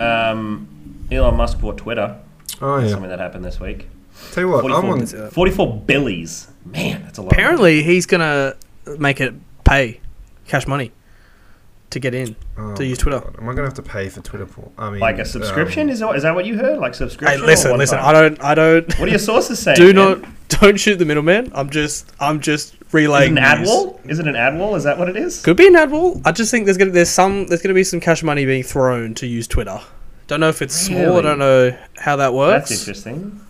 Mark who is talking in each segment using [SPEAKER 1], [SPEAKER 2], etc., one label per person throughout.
[SPEAKER 1] Um, Elon Musk bought Twitter.
[SPEAKER 2] Oh yeah.
[SPEAKER 1] Something that happened this week.
[SPEAKER 2] Tell you what, I'm
[SPEAKER 1] 44,
[SPEAKER 2] on.
[SPEAKER 1] 44 billies. Man, that's a lot. of money.
[SPEAKER 3] Apparently, he's gonna make it pay cash money to get in
[SPEAKER 2] Oh
[SPEAKER 3] to use Twitter.
[SPEAKER 2] God. Am I gonna have to pay for Twitter? For, I mean,
[SPEAKER 1] Like a subscription?
[SPEAKER 2] um,
[SPEAKER 1] is, that, is that what you heard? Like
[SPEAKER 3] Hey,
[SPEAKER 1] subscription? or
[SPEAKER 3] listen, listen.
[SPEAKER 1] time?
[SPEAKER 3] I don't, I don't.
[SPEAKER 1] What are your sources saying?
[SPEAKER 3] Do
[SPEAKER 1] man?
[SPEAKER 3] not, don't shoot the middleman. I'm just, I'm just
[SPEAKER 1] Is it an ad
[SPEAKER 3] news.
[SPEAKER 1] wall? Is it an ad wall? Is that what it is?
[SPEAKER 3] Could be an ad wall. I just think there's gonna, there's some, there's gonna be some cash money being thrown to use Twitter. Don't know if it's small. I don't know how that works.
[SPEAKER 1] That's interesting.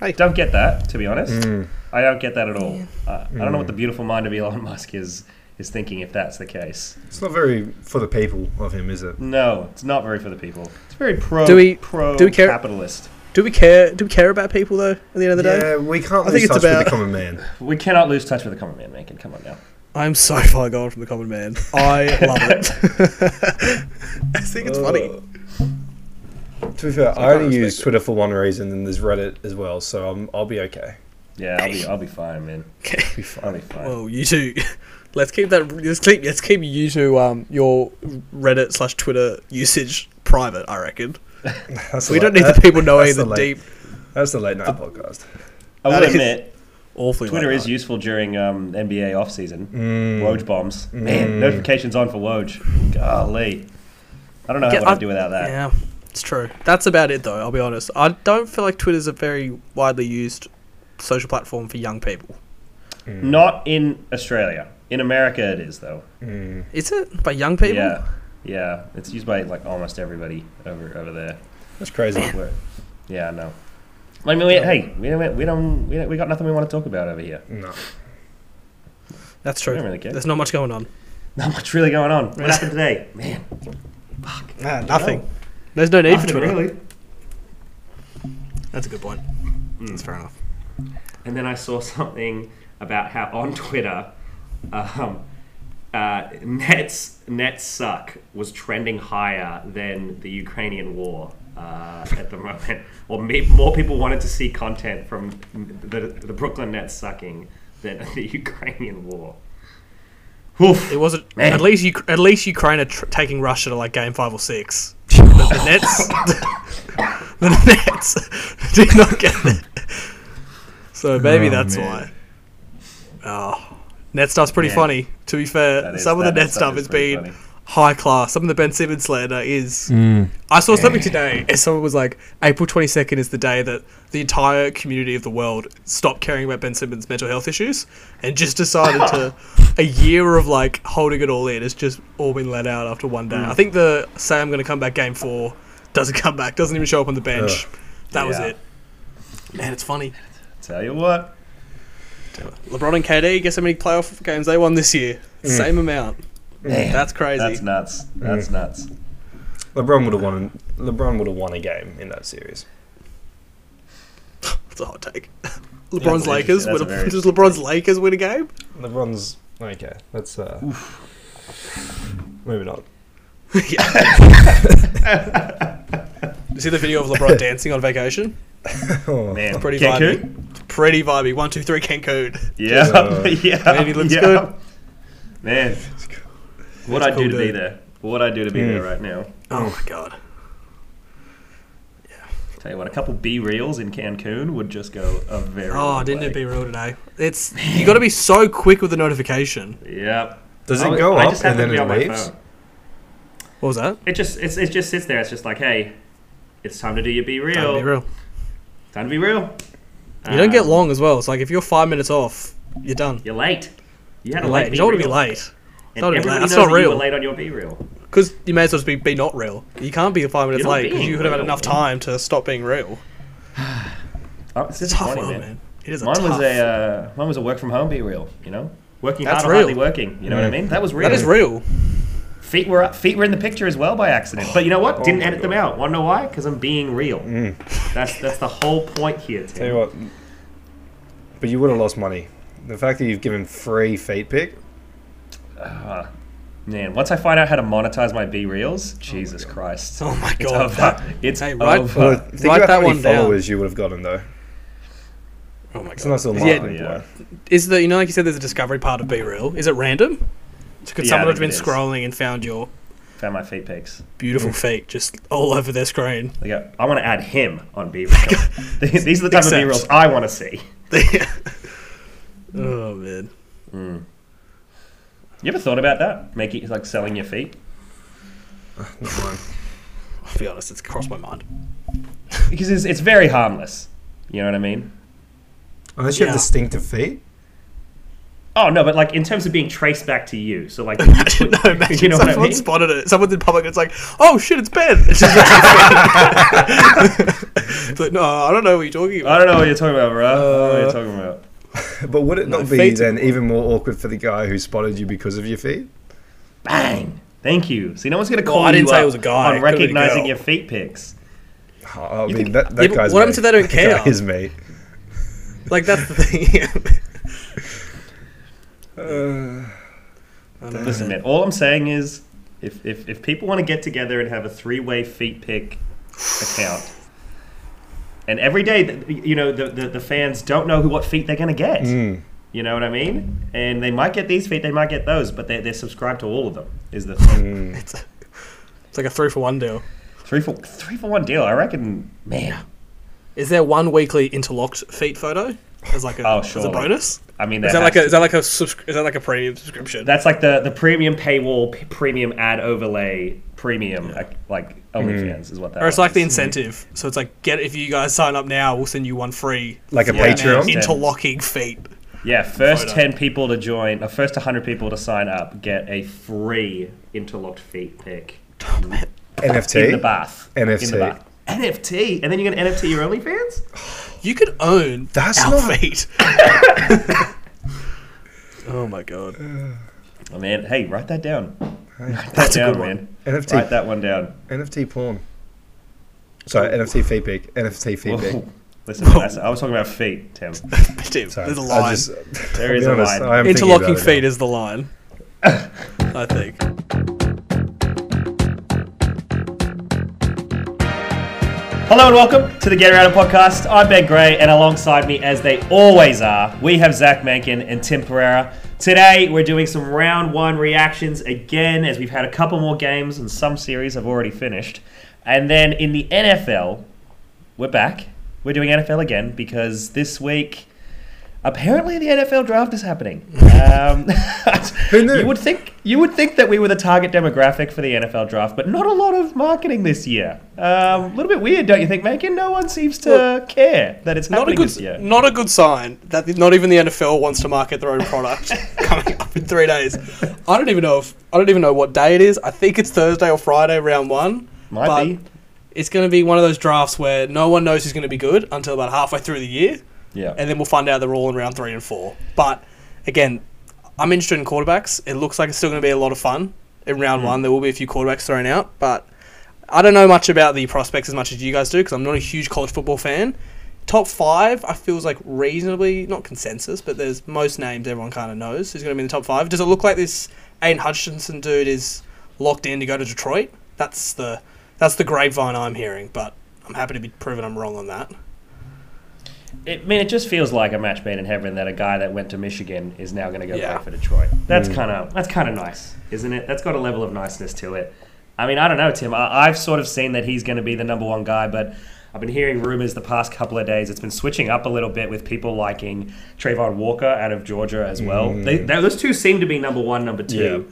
[SPEAKER 3] Hey.
[SPEAKER 1] Don't get that, to be honest.
[SPEAKER 2] mm,
[SPEAKER 1] I don't get that at all. Uh, I don't know what the beautiful mind of Elon Musk is is thinking if that's the case.
[SPEAKER 2] it's not very for the people of him, is it?
[SPEAKER 1] No, it's not very for the people. It's very pro
[SPEAKER 3] Do we-
[SPEAKER 1] pro
[SPEAKER 3] do we care-
[SPEAKER 1] capitalist.
[SPEAKER 3] Do we care? Do we care about people though? At the end of the day,
[SPEAKER 2] Yeah, we can't
[SPEAKER 3] I
[SPEAKER 2] lose
[SPEAKER 3] think it's
[SPEAKER 2] touch with
[SPEAKER 3] about-
[SPEAKER 2] the common man.
[SPEAKER 1] We cannot lose touch with the common man, Macon. Come on now.
[SPEAKER 3] I'm so far gone from the common man. I love it. I think it's funny.
[SPEAKER 2] To be fair,
[SPEAKER 3] I
[SPEAKER 2] I only
[SPEAKER 3] respect
[SPEAKER 2] use
[SPEAKER 3] it.
[SPEAKER 2] Twitter for one reason, and there's Reddit as well, so I'm, I'll be okay.
[SPEAKER 1] Yeah, I'll be I'll be fine, man.
[SPEAKER 3] Okay.
[SPEAKER 2] Be
[SPEAKER 1] I'll be fine.
[SPEAKER 3] Well, you two. Let's keep that. Let's keep. Let's keep you two. Um, your Reddit slash Twitter usage private. I reckon.
[SPEAKER 2] That's
[SPEAKER 3] We don't
[SPEAKER 2] late-
[SPEAKER 3] need the people knowing
[SPEAKER 2] that's
[SPEAKER 3] the
[SPEAKER 2] late-
[SPEAKER 3] deep,
[SPEAKER 2] That's the late night podcast.
[SPEAKER 1] I will admit,
[SPEAKER 3] awfully.
[SPEAKER 1] Twitter is useful during um, NBA off season.
[SPEAKER 2] Mm.
[SPEAKER 1] Woj bombs. Man,
[SPEAKER 2] Mm.
[SPEAKER 1] notifications on for Woj. Golly. I don't know
[SPEAKER 3] Yeah,
[SPEAKER 1] what I'd do without that.
[SPEAKER 3] Yeah, it's true. That's about it, though. I'll be honest. I don't feel like Twitter's a very widely used social platform for young people.
[SPEAKER 2] Mm.
[SPEAKER 1] Not in Australia. In America, it is though.
[SPEAKER 2] Mm.
[SPEAKER 3] Is it by young people?
[SPEAKER 1] Yeah, yeah. It's used by like almost everybody over over there.
[SPEAKER 2] That's crazy.
[SPEAKER 1] Yeah, I know. I mean, we, hey, we don't, we don't, we don't, we got nothing we want to talk about over here.
[SPEAKER 2] No.
[SPEAKER 3] that's
[SPEAKER 1] I
[SPEAKER 3] true.
[SPEAKER 1] don't really care.
[SPEAKER 3] There's not much going on.
[SPEAKER 1] Not much really going on. What happened today, man?
[SPEAKER 3] Nah, nothing. There's no need for
[SPEAKER 1] Nothing
[SPEAKER 3] Twitter.
[SPEAKER 1] really.
[SPEAKER 3] That's a good point.
[SPEAKER 1] Mm.
[SPEAKER 3] That's fair enough.
[SPEAKER 1] And then I saw something about how on Twitter, um, uh, Nets Nets suck was trending higher than the Ukrainian war uh, at the moment, or me, more people wanted to see content from the the Brooklyn Nets sucking than the Ukrainian war. Oof.
[SPEAKER 3] It wasn't.
[SPEAKER 1] Man.
[SPEAKER 3] At least you. At least Ukraine are tr- taking Russia to like game five or six. But the Nets. the Nets did not get it. So maybe
[SPEAKER 2] Oh,
[SPEAKER 3] that's
[SPEAKER 2] man.
[SPEAKER 3] why. Oh, net stuff's pretty
[SPEAKER 1] Man.
[SPEAKER 3] funny. To be fair,
[SPEAKER 1] That is-
[SPEAKER 3] some of the net
[SPEAKER 1] stuff
[SPEAKER 3] stuff has been
[SPEAKER 1] funny.
[SPEAKER 3] high class. Some of the Ben Simmons slander is.
[SPEAKER 2] Mm.
[SPEAKER 3] I saw something today, and someone was like, April 22nd is the day that the entire community of the world stopped caring about Ben Simmons' mental health issues and just decided to. A year of like holding it all in has just all been let out after one day.
[SPEAKER 1] Mm.
[SPEAKER 3] I think the say I'm going to come back game four doesn't come back, doesn't even show up on the bench. That was it. Man, it's funny.
[SPEAKER 1] Tell you what,
[SPEAKER 3] LeBron and KD, guess how many playoff games they won this year? Same amount.
[SPEAKER 1] Man,
[SPEAKER 3] That's crazy.
[SPEAKER 1] that's nuts. That's nuts.
[SPEAKER 2] LeBron would have won. LeBron would have won a game in that series.
[SPEAKER 3] That's a hot take. LeBron's
[SPEAKER 1] an
[SPEAKER 3] Lakers.
[SPEAKER 1] interesting-
[SPEAKER 3] Would
[SPEAKER 1] that's a
[SPEAKER 3] does LeBron's Lakers win a game?
[SPEAKER 2] LeBron's okay. That's uh. Maybe not.
[SPEAKER 3] You see the video of LeBron dancing on vacation?
[SPEAKER 2] Oh,
[SPEAKER 1] Man,
[SPEAKER 3] Pretty
[SPEAKER 1] Cancun?
[SPEAKER 3] vibey. Pretty vibey. One, two, three, Cancun.
[SPEAKER 1] Yeah,
[SPEAKER 2] Uh,
[SPEAKER 1] yeah.
[SPEAKER 3] Man, he looks
[SPEAKER 1] yeah.
[SPEAKER 3] good.
[SPEAKER 1] Man, what
[SPEAKER 3] That's
[SPEAKER 1] I
[SPEAKER 3] cool,
[SPEAKER 1] do to be there. What I do to be
[SPEAKER 2] Mm.
[SPEAKER 1] there right now.
[SPEAKER 3] Oh my god. Yeah.
[SPEAKER 1] Tell you what, a couple BeReals in Cancun would just go a very.
[SPEAKER 3] Oh,
[SPEAKER 1] long
[SPEAKER 3] didn't
[SPEAKER 1] way.
[SPEAKER 3] it be real today? It's you got to be so quick with the notification.
[SPEAKER 1] Yep.
[SPEAKER 2] Does
[SPEAKER 1] I-
[SPEAKER 2] it go
[SPEAKER 1] I
[SPEAKER 2] up
[SPEAKER 1] just
[SPEAKER 2] and then it
[SPEAKER 1] on
[SPEAKER 2] leaves?
[SPEAKER 3] What was that?
[SPEAKER 1] It just it's, it just sits there. It's just like, hey, it's time to do your BeReal.
[SPEAKER 3] Time to be real.
[SPEAKER 1] Time to be real.
[SPEAKER 3] You don't get
[SPEAKER 1] Um,
[SPEAKER 3] long as well. It's like if you're five minutes off, you're done.
[SPEAKER 1] You're late. You had
[SPEAKER 3] You're
[SPEAKER 1] late.
[SPEAKER 3] late. You don't want to be late
[SPEAKER 1] And
[SPEAKER 3] Don't be late.
[SPEAKER 1] everybody
[SPEAKER 3] That's
[SPEAKER 1] knows
[SPEAKER 3] not
[SPEAKER 1] that You
[SPEAKER 3] real.
[SPEAKER 1] were late on your BeReal.
[SPEAKER 3] because you may as well just be, be not real. You can't be five minutes late because you could have had enough time to stop being real.
[SPEAKER 1] Oh,
[SPEAKER 3] It's a tough one, man. It is a
[SPEAKER 1] Mine
[SPEAKER 3] tough.
[SPEAKER 1] was a uh, mine was a work from home BeReal. You know, working
[SPEAKER 3] That's
[SPEAKER 1] hard
[SPEAKER 3] real.
[SPEAKER 1] hardly working. You know what I
[SPEAKER 2] Mm.
[SPEAKER 1] mean? That was real.
[SPEAKER 3] that is real.
[SPEAKER 1] Feet were up, feet were in the picture as well by accident. But you know what?
[SPEAKER 2] Oh
[SPEAKER 1] Didn't
[SPEAKER 2] my
[SPEAKER 1] edit them out. Want to know why? Because I'm being real.
[SPEAKER 2] Mm.
[SPEAKER 1] That's that's the whole point here. Tim.
[SPEAKER 2] Tell you what. But you would have lost money. The fact that you've given free feet pick.
[SPEAKER 1] Ah, man, once I find out how to monetize my BeReals, Jesus Christ.
[SPEAKER 3] Oh my
[SPEAKER 1] It's
[SPEAKER 3] god.
[SPEAKER 1] over.
[SPEAKER 3] That,
[SPEAKER 1] it's
[SPEAKER 3] Hey, right-
[SPEAKER 1] over.
[SPEAKER 2] Well, think
[SPEAKER 3] Write
[SPEAKER 2] about
[SPEAKER 3] that
[SPEAKER 2] how many
[SPEAKER 3] one down.
[SPEAKER 2] followers you would have gotten though.
[SPEAKER 3] oh my
[SPEAKER 2] It's a nice
[SPEAKER 3] god.
[SPEAKER 2] little
[SPEAKER 3] Yeah,
[SPEAKER 1] yeah.
[SPEAKER 3] is the you know like you said there's a discovery part of BeReal. Is it random? So could
[SPEAKER 1] Yeah,
[SPEAKER 3] someone
[SPEAKER 1] I
[SPEAKER 3] have been
[SPEAKER 1] think it is.
[SPEAKER 3] scrolling and found your
[SPEAKER 1] Found my feet pics.
[SPEAKER 3] Beautiful mm. feet, just all over their screen.
[SPEAKER 1] They go, I want to add him on BeReal. These are the type of
[SPEAKER 3] Except-
[SPEAKER 1] BeReals I want to see.
[SPEAKER 3] oh man. Mm.
[SPEAKER 1] You ever thought about that? Make it like selling your feet?
[SPEAKER 2] Uh, Not mine.
[SPEAKER 3] I'll be honest, it's crossed my mind.
[SPEAKER 1] Because it's, it's very harmless. You know what I mean?
[SPEAKER 2] Unless you
[SPEAKER 3] Yeah.
[SPEAKER 2] have distinctive feet.
[SPEAKER 1] Oh no, but like in terms of being traced back to you. So like,
[SPEAKER 3] Imagine, no, imagine
[SPEAKER 1] you know what I
[SPEAKER 3] someone
[SPEAKER 1] mean?
[SPEAKER 3] spotted it. Someone's in public it's like, oh shit, it's Ben. It's, just it's like, no, I don't know what you're talking about.
[SPEAKER 1] I don't know what you're talking about, bro. I don't know what you're
[SPEAKER 3] Uh,
[SPEAKER 1] talking about.
[SPEAKER 2] But would it
[SPEAKER 3] No,
[SPEAKER 2] not be then
[SPEAKER 3] important.
[SPEAKER 2] even more awkward for the guy who spotted you because of your feet?
[SPEAKER 1] Bang! Thank you. See, no one's gonna
[SPEAKER 3] Well,
[SPEAKER 1] call
[SPEAKER 3] I didn't
[SPEAKER 1] you
[SPEAKER 3] say
[SPEAKER 1] up
[SPEAKER 3] it was a guy.
[SPEAKER 1] On
[SPEAKER 3] could've been a
[SPEAKER 1] recognizing your feet pics.
[SPEAKER 2] Oh, I
[SPEAKER 1] You
[SPEAKER 2] mean,
[SPEAKER 1] think-
[SPEAKER 2] that, that
[SPEAKER 3] Yeah,
[SPEAKER 2] guy's
[SPEAKER 3] what happens
[SPEAKER 2] me.
[SPEAKER 3] if they don't
[SPEAKER 2] That
[SPEAKER 3] care?
[SPEAKER 2] guy is me.
[SPEAKER 3] Like that's the thing.
[SPEAKER 2] Uh,
[SPEAKER 3] I don't know.
[SPEAKER 1] Listen, man. All I'm saying is, if if, if people want to get together and have a three-way feet pick account, and every day, you know, the, the, the fans don't know who what feet they're gonna get.
[SPEAKER 2] mm.
[SPEAKER 1] You know what I mean? And they might get these feet, they might get those, but they're, they're subscribed to all of them. Is the thing.
[SPEAKER 2] Mm.
[SPEAKER 3] It's, it's like a three for one deal.
[SPEAKER 1] three for three for one deal? I reckon, man.
[SPEAKER 3] Is there one weekly interlocked feet photo as like a,
[SPEAKER 1] Oh,
[SPEAKER 3] as a
[SPEAKER 1] surely.
[SPEAKER 3] bonus?
[SPEAKER 1] I mean,
[SPEAKER 3] Is that like a is that like a subscri- is that like a premium subscription?
[SPEAKER 1] That's like the the premium paywall, p- premium ad overlay, premium uh, like OnlyFans is what that.
[SPEAKER 3] or it's like the
[SPEAKER 1] was.
[SPEAKER 3] incentive. So it's like get if you guys sign up now, we'll send you one free.
[SPEAKER 2] Like a Patreon?
[SPEAKER 3] Interlocking feet.
[SPEAKER 1] Yeah, first
[SPEAKER 3] photo.
[SPEAKER 1] ten people to join, the first hundred people to sign up get a free interlocked feet pick NFT in the
[SPEAKER 2] NFT?
[SPEAKER 1] bath.
[SPEAKER 2] NFT.
[SPEAKER 1] In the bath. NFT, and then you're gonna NFT your OnlyFans.
[SPEAKER 3] You could own
[SPEAKER 2] That's
[SPEAKER 3] our
[SPEAKER 2] not-
[SPEAKER 3] feet. oh my god.
[SPEAKER 1] Oh man, hey, write that down.
[SPEAKER 2] Hey,
[SPEAKER 1] Write that
[SPEAKER 3] That's a good one.
[SPEAKER 1] man.
[SPEAKER 2] NFT,
[SPEAKER 1] Write that one down.
[SPEAKER 2] NFT porn. Sorry, NFT feet pic. NFT feet pic.
[SPEAKER 1] Listen, that's- I was talking about feet, Tim.
[SPEAKER 3] Tim,
[SPEAKER 2] Sorry,
[SPEAKER 3] there's a
[SPEAKER 2] I
[SPEAKER 3] line.
[SPEAKER 2] just-
[SPEAKER 1] There
[SPEAKER 2] I'll
[SPEAKER 1] is
[SPEAKER 2] be
[SPEAKER 1] a line.
[SPEAKER 2] I am thinking
[SPEAKER 3] Interlocking feet
[SPEAKER 2] now.
[SPEAKER 3] is the line. I think.
[SPEAKER 1] Hello and welcome to the Get Around It podcast. I'm Ben Gray, and alongside me, as they always are, we have Zach Mankin and Tim Pereira. Today, we're doing some round one reactions again, as we've had a couple more games and some series have already finished. And then in the NFL, we're back. We're doing NFL again because this week, apparently, the NFL draft is happening. Um,
[SPEAKER 2] Who knew?
[SPEAKER 1] You would think you would think that we were the target demographic for the NFL draft, but not a lot of marketing this year. Um, a little bit weird, don't you think, Macon? No one seems to
[SPEAKER 3] Well,
[SPEAKER 1] care that it's
[SPEAKER 3] Not a good,
[SPEAKER 1] this year.
[SPEAKER 3] not a good sign that not even the NFL wants to market their own product coming up in three days. I don't even know if I don't even know what day it is. I think it's Thursday or Friday, round one.
[SPEAKER 1] Might
[SPEAKER 3] but
[SPEAKER 1] be.
[SPEAKER 3] It's going to be one of those drafts where no one knows who's going to be good until about halfway through the year,
[SPEAKER 1] Yeah.
[SPEAKER 3] and then we'll find out they're all in round three and four. But again, I'm interested in quarterbacks. It looks like it's still going to be a lot of fun in round
[SPEAKER 1] Mm.
[SPEAKER 3] one. There will be a few quarterbacks thrown out, but I don't know much about the prospects as much as you guys do because I'm not a huge college football fan. Top five, I feels like reasonably not consensus, but there's most names everyone kind of knows who's going to be in the top five. Does it look like this Aidan Hutchinson dude is locked in to go to Detroit? That's the that's the grapevine I'm hearing, but I'm happy to be proven I'm wrong on that.
[SPEAKER 1] It, I mean, it just feels like a match made in heaven that a guy that went to Michigan is now going to go
[SPEAKER 3] Yeah.
[SPEAKER 1] play for Detroit. That's kind of that's kind of nice, isn't it? That's got a level of niceness to it. I mean, I don't know, Tim. I, I've sort of seen that he's going to be the number one guy, but I've been hearing rumors the past couple of days. It's been switching up a little bit with people liking Travon Walker out of Georgia as well. They, they, those two seem to be number one, number two.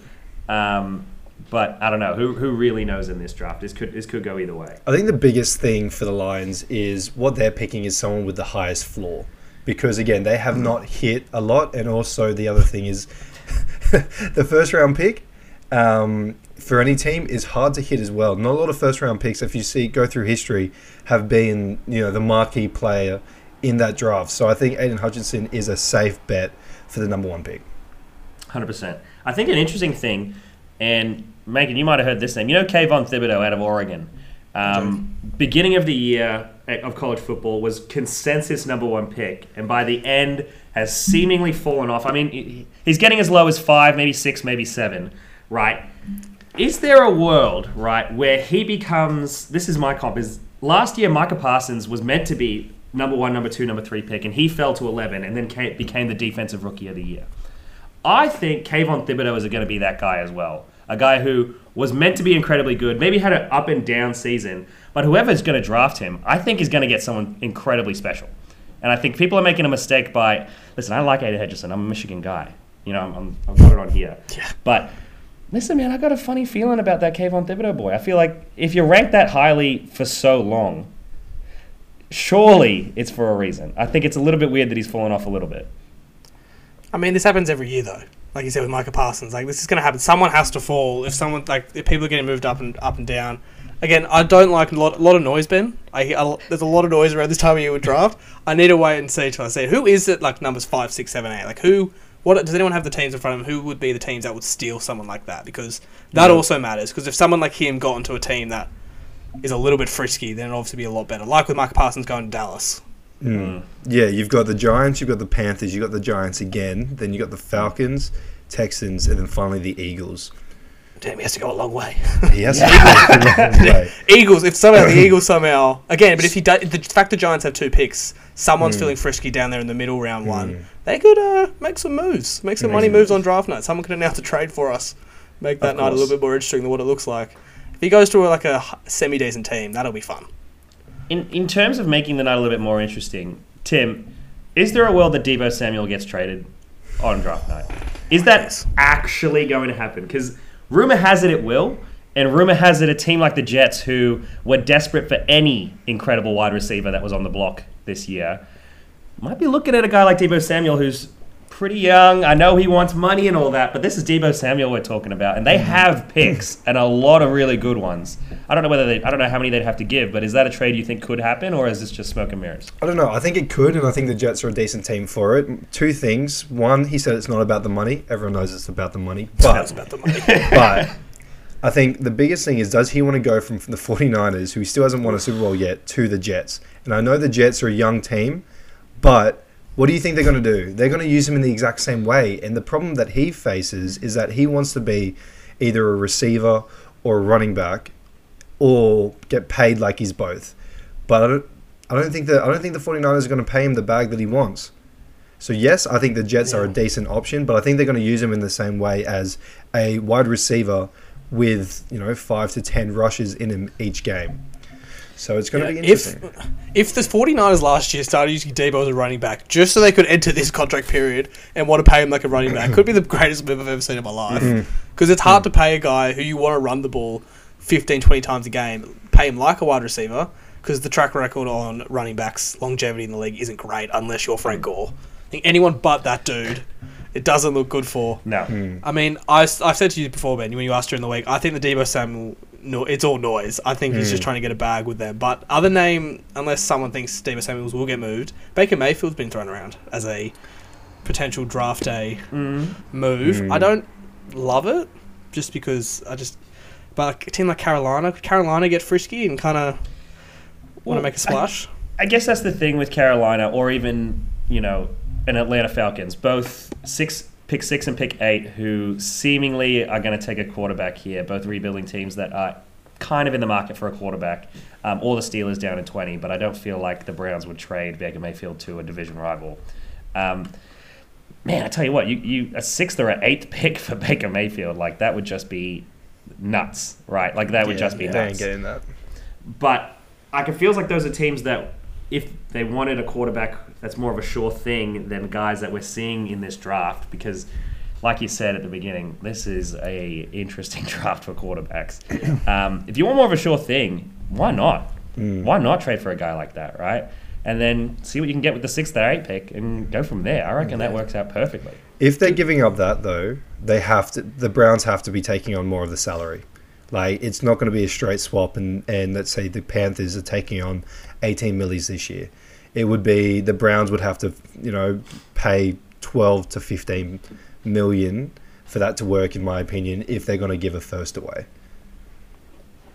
[SPEAKER 1] Um, but I don't know who who really knows in this draft. This could this could go either way.
[SPEAKER 2] I think the biggest thing for the Lions is what they're picking is someone with the highest floor. Because again, they have not hit a lot, and also the other thing is the first round pick um, for any team is hard to hit as well. Not a lot of first round picks, if you see go through history, have been you know the marquee player in that draft. So I think Aidan Hutchinson is a safe bet for the number one pick.
[SPEAKER 1] Hundred percent. I think an interesting thing, and Megan, you might have heard this name. You know, Kayvon Thibodeaux out of Oregon. Um, beginning of the year of college football was consensus number one pick, and by the end has seemingly fallen off. I mean, he's getting as low as five, maybe six, maybe seven. Right? Is there a world right where he becomes? This is my comp. Is last year Micah Parsons was meant to be number one, number two, number three pick, and he fell to eleven, and then became the defensive rookie of the year. I think Kayvon Thibodeaux is going to be that guy as well. A guy who was meant to be incredibly good, maybe had an up and down season, but whoever's going to draft him, I think is going to get someone incredibly special. And I think people are making a mistake by listen. I like Aidan Hutchinson. I'm a Michigan guy. You know, I'm, I'm, I've got it on here.
[SPEAKER 3] Yeah.
[SPEAKER 1] But listen, man, I got a funny feeling about that Kayvon Thibodeaux boy. I feel like if you rank that highly for so long, surely it's for a reason. I think it's a little bit weird that he's fallen off a little bit.
[SPEAKER 3] I mean, this happens every year though. Like you said with Micah Parsons, like this is going to happen. Someone has to fall. If someone like if people are getting moved up and up and down. Again, I don't like a lot, a lot of noise, Ben. I, lo- there's a lot of noise around this time of year with draft. I need to wait and see till I see who is it. Like numbers five, six, seven, eight. Like who? What does anyone have the teams in front of them? Who would be the teams that would steal someone like that? Because that
[SPEAKER 1] Yeah.
[SPEAKER 3] also matters. Because if someone like him got into a team that is a little bit frisky, then it'd obviously be a lot better. Like with Micah Parsons going to Dallas.
[SPEAKER 2] Mm. Yeah, you've got the Giants, you've got the Panthers, you've got the Giants again, then you've got the Falcons, Texans, and then finally the Eagles.
[SPEAKER 3] Damn, he has to go a long way.
[SPEAKER 2] He has to go a long way.
[SPEAKER 3] Eagles, if somehow the Eagles somehow again, but if he do, the fact the Giants have two picks, someone's feeling frisky down there in the middle round one. They could uh, make some moves, make some money moves on draft night. Someone could announce a trade for us, make that night a little bit more interesting than what it looks like. If he goes to a, like a semi decent team, that'll be fun.
[SPEAKER 1] In in terms of making the night a little bit more interesting, Tim, is there a world that Deebo Samuel gets traded on draft night? Is that actually going to happen? Because rumor has it it will, and rumor has it a team like the Jets, who were desperate for any incredible wide receiver that was on the block this year, might be looking at a guy like Deebo Samuel, who's pretty young. I know he wants money and all that, but this is Deebo Samuel we're talking about, and they mm-hmm. have picks and a lot of really good ones. I don't know whether they, I don't know how many they'd have to give, but is that a trade you think could happen, or is this just smoke and mirrors?
[SPEAKER 2] I don't know. I think it could, and I think the Jets are a decent team for it. Two things. One, he said it's not about the money. Everyone knows it's about the money.
[SPEAKER 3] That's
[SPEAKER 2] But,
[SPEAKER 3] about the money.
[SPEAKER 2] but I think the biggest thing is does he want to go from the 49ers, who still hasn't won a Super Bowl yet, to the Jets? And I know the Jets are a young team, but what do you think they're going to do? They're going to use him in the exact same way. And the problem that he faces is that he wants to be either a receiver or a running back or get paid like he's both. But I don't I don't think that I don't think the 49ers are going to pay him the bag that he wants. So yes, I think the Jets are a decent option, but I think they're going to use him in the same way as a wide receiver with, you know, 5 to 10 rushes in him each game. So it's going to be interesting.
[SPEAKER 3] if if the 49ers last year started using Deebo as a running back just so they could enter this contract period and want to pay him like a running back, could be the greatest move I've ever seen in my life.
[SPEAKER 2] Mm-hmm.
[SPEAKER 3] Because it's hard to pay a guy who you want to run the ball 15, 20 times a game, pay him like a wide receiver, because the track record on running backs longevity in the league isn't great unless you're Frank Gore. I think anyone but that dude, it doesn't look good for.
[SPEAKER 1] No.
[SPEAKER 2] Hmm.
[SPEAKER 3] I mean, I, have said to you before, Ben, when you asked during the week, I think the Deebo Samuel, no, it's all noise. I think he's just hmm. trying to get a bag with them. But other name, unless someone thinks Deebo Samuels will get moved, Baker Mayfield's been thrown around as a potential draft day hmm. move. I hmm. don't love it, just because I just. But a team like Carolina, could Carolina get frisky and kind of want to make a splash?
[SPEAKER 1] I guess that's the thing with Carolina, or even you know, an Atlanta Falcons, both six pick six and pick eight, who seemingly are going to take a quarterback here. Both rebuilding teams that are kind of in the market for a quarterback, um, or the Steelers down in twenty. But I don't feel like the Browns would trade Baker Mayfield to a division rival. Um, man, I tell you what, you, you a sixth or an eighth pick for Baker Mayfield, like that would just be nuts, right? Like that would just be
[SPEAKER 2] they
[SPEAKER 1] nuts
[SPEAKER 2] ain't getting that.
[SPEAKER 1] but like it feels like those are teams that if they wanted a quarterback that's more of a sure thing than guys that we're seeing in this draft because like you said at the beginning this is a interesting draft for quarterbacks. Um, if you want more of a sure thing why not? Why not trade for a guy like that right? And then see what you can get with the sixth or eighth pick and go from there. I reckon that works out perfectly.
[SPEAKER 2] If they're giving up that though, they have to. The Browns have to be taking on more of the salary. Like it's not going to be a straight swap, and and let's say the Panthers are taking on 18 millis this year. It would be the Browns would have to, you know, pay 12 to 15 million for that to work, in my opinion, if they're going to give a first away.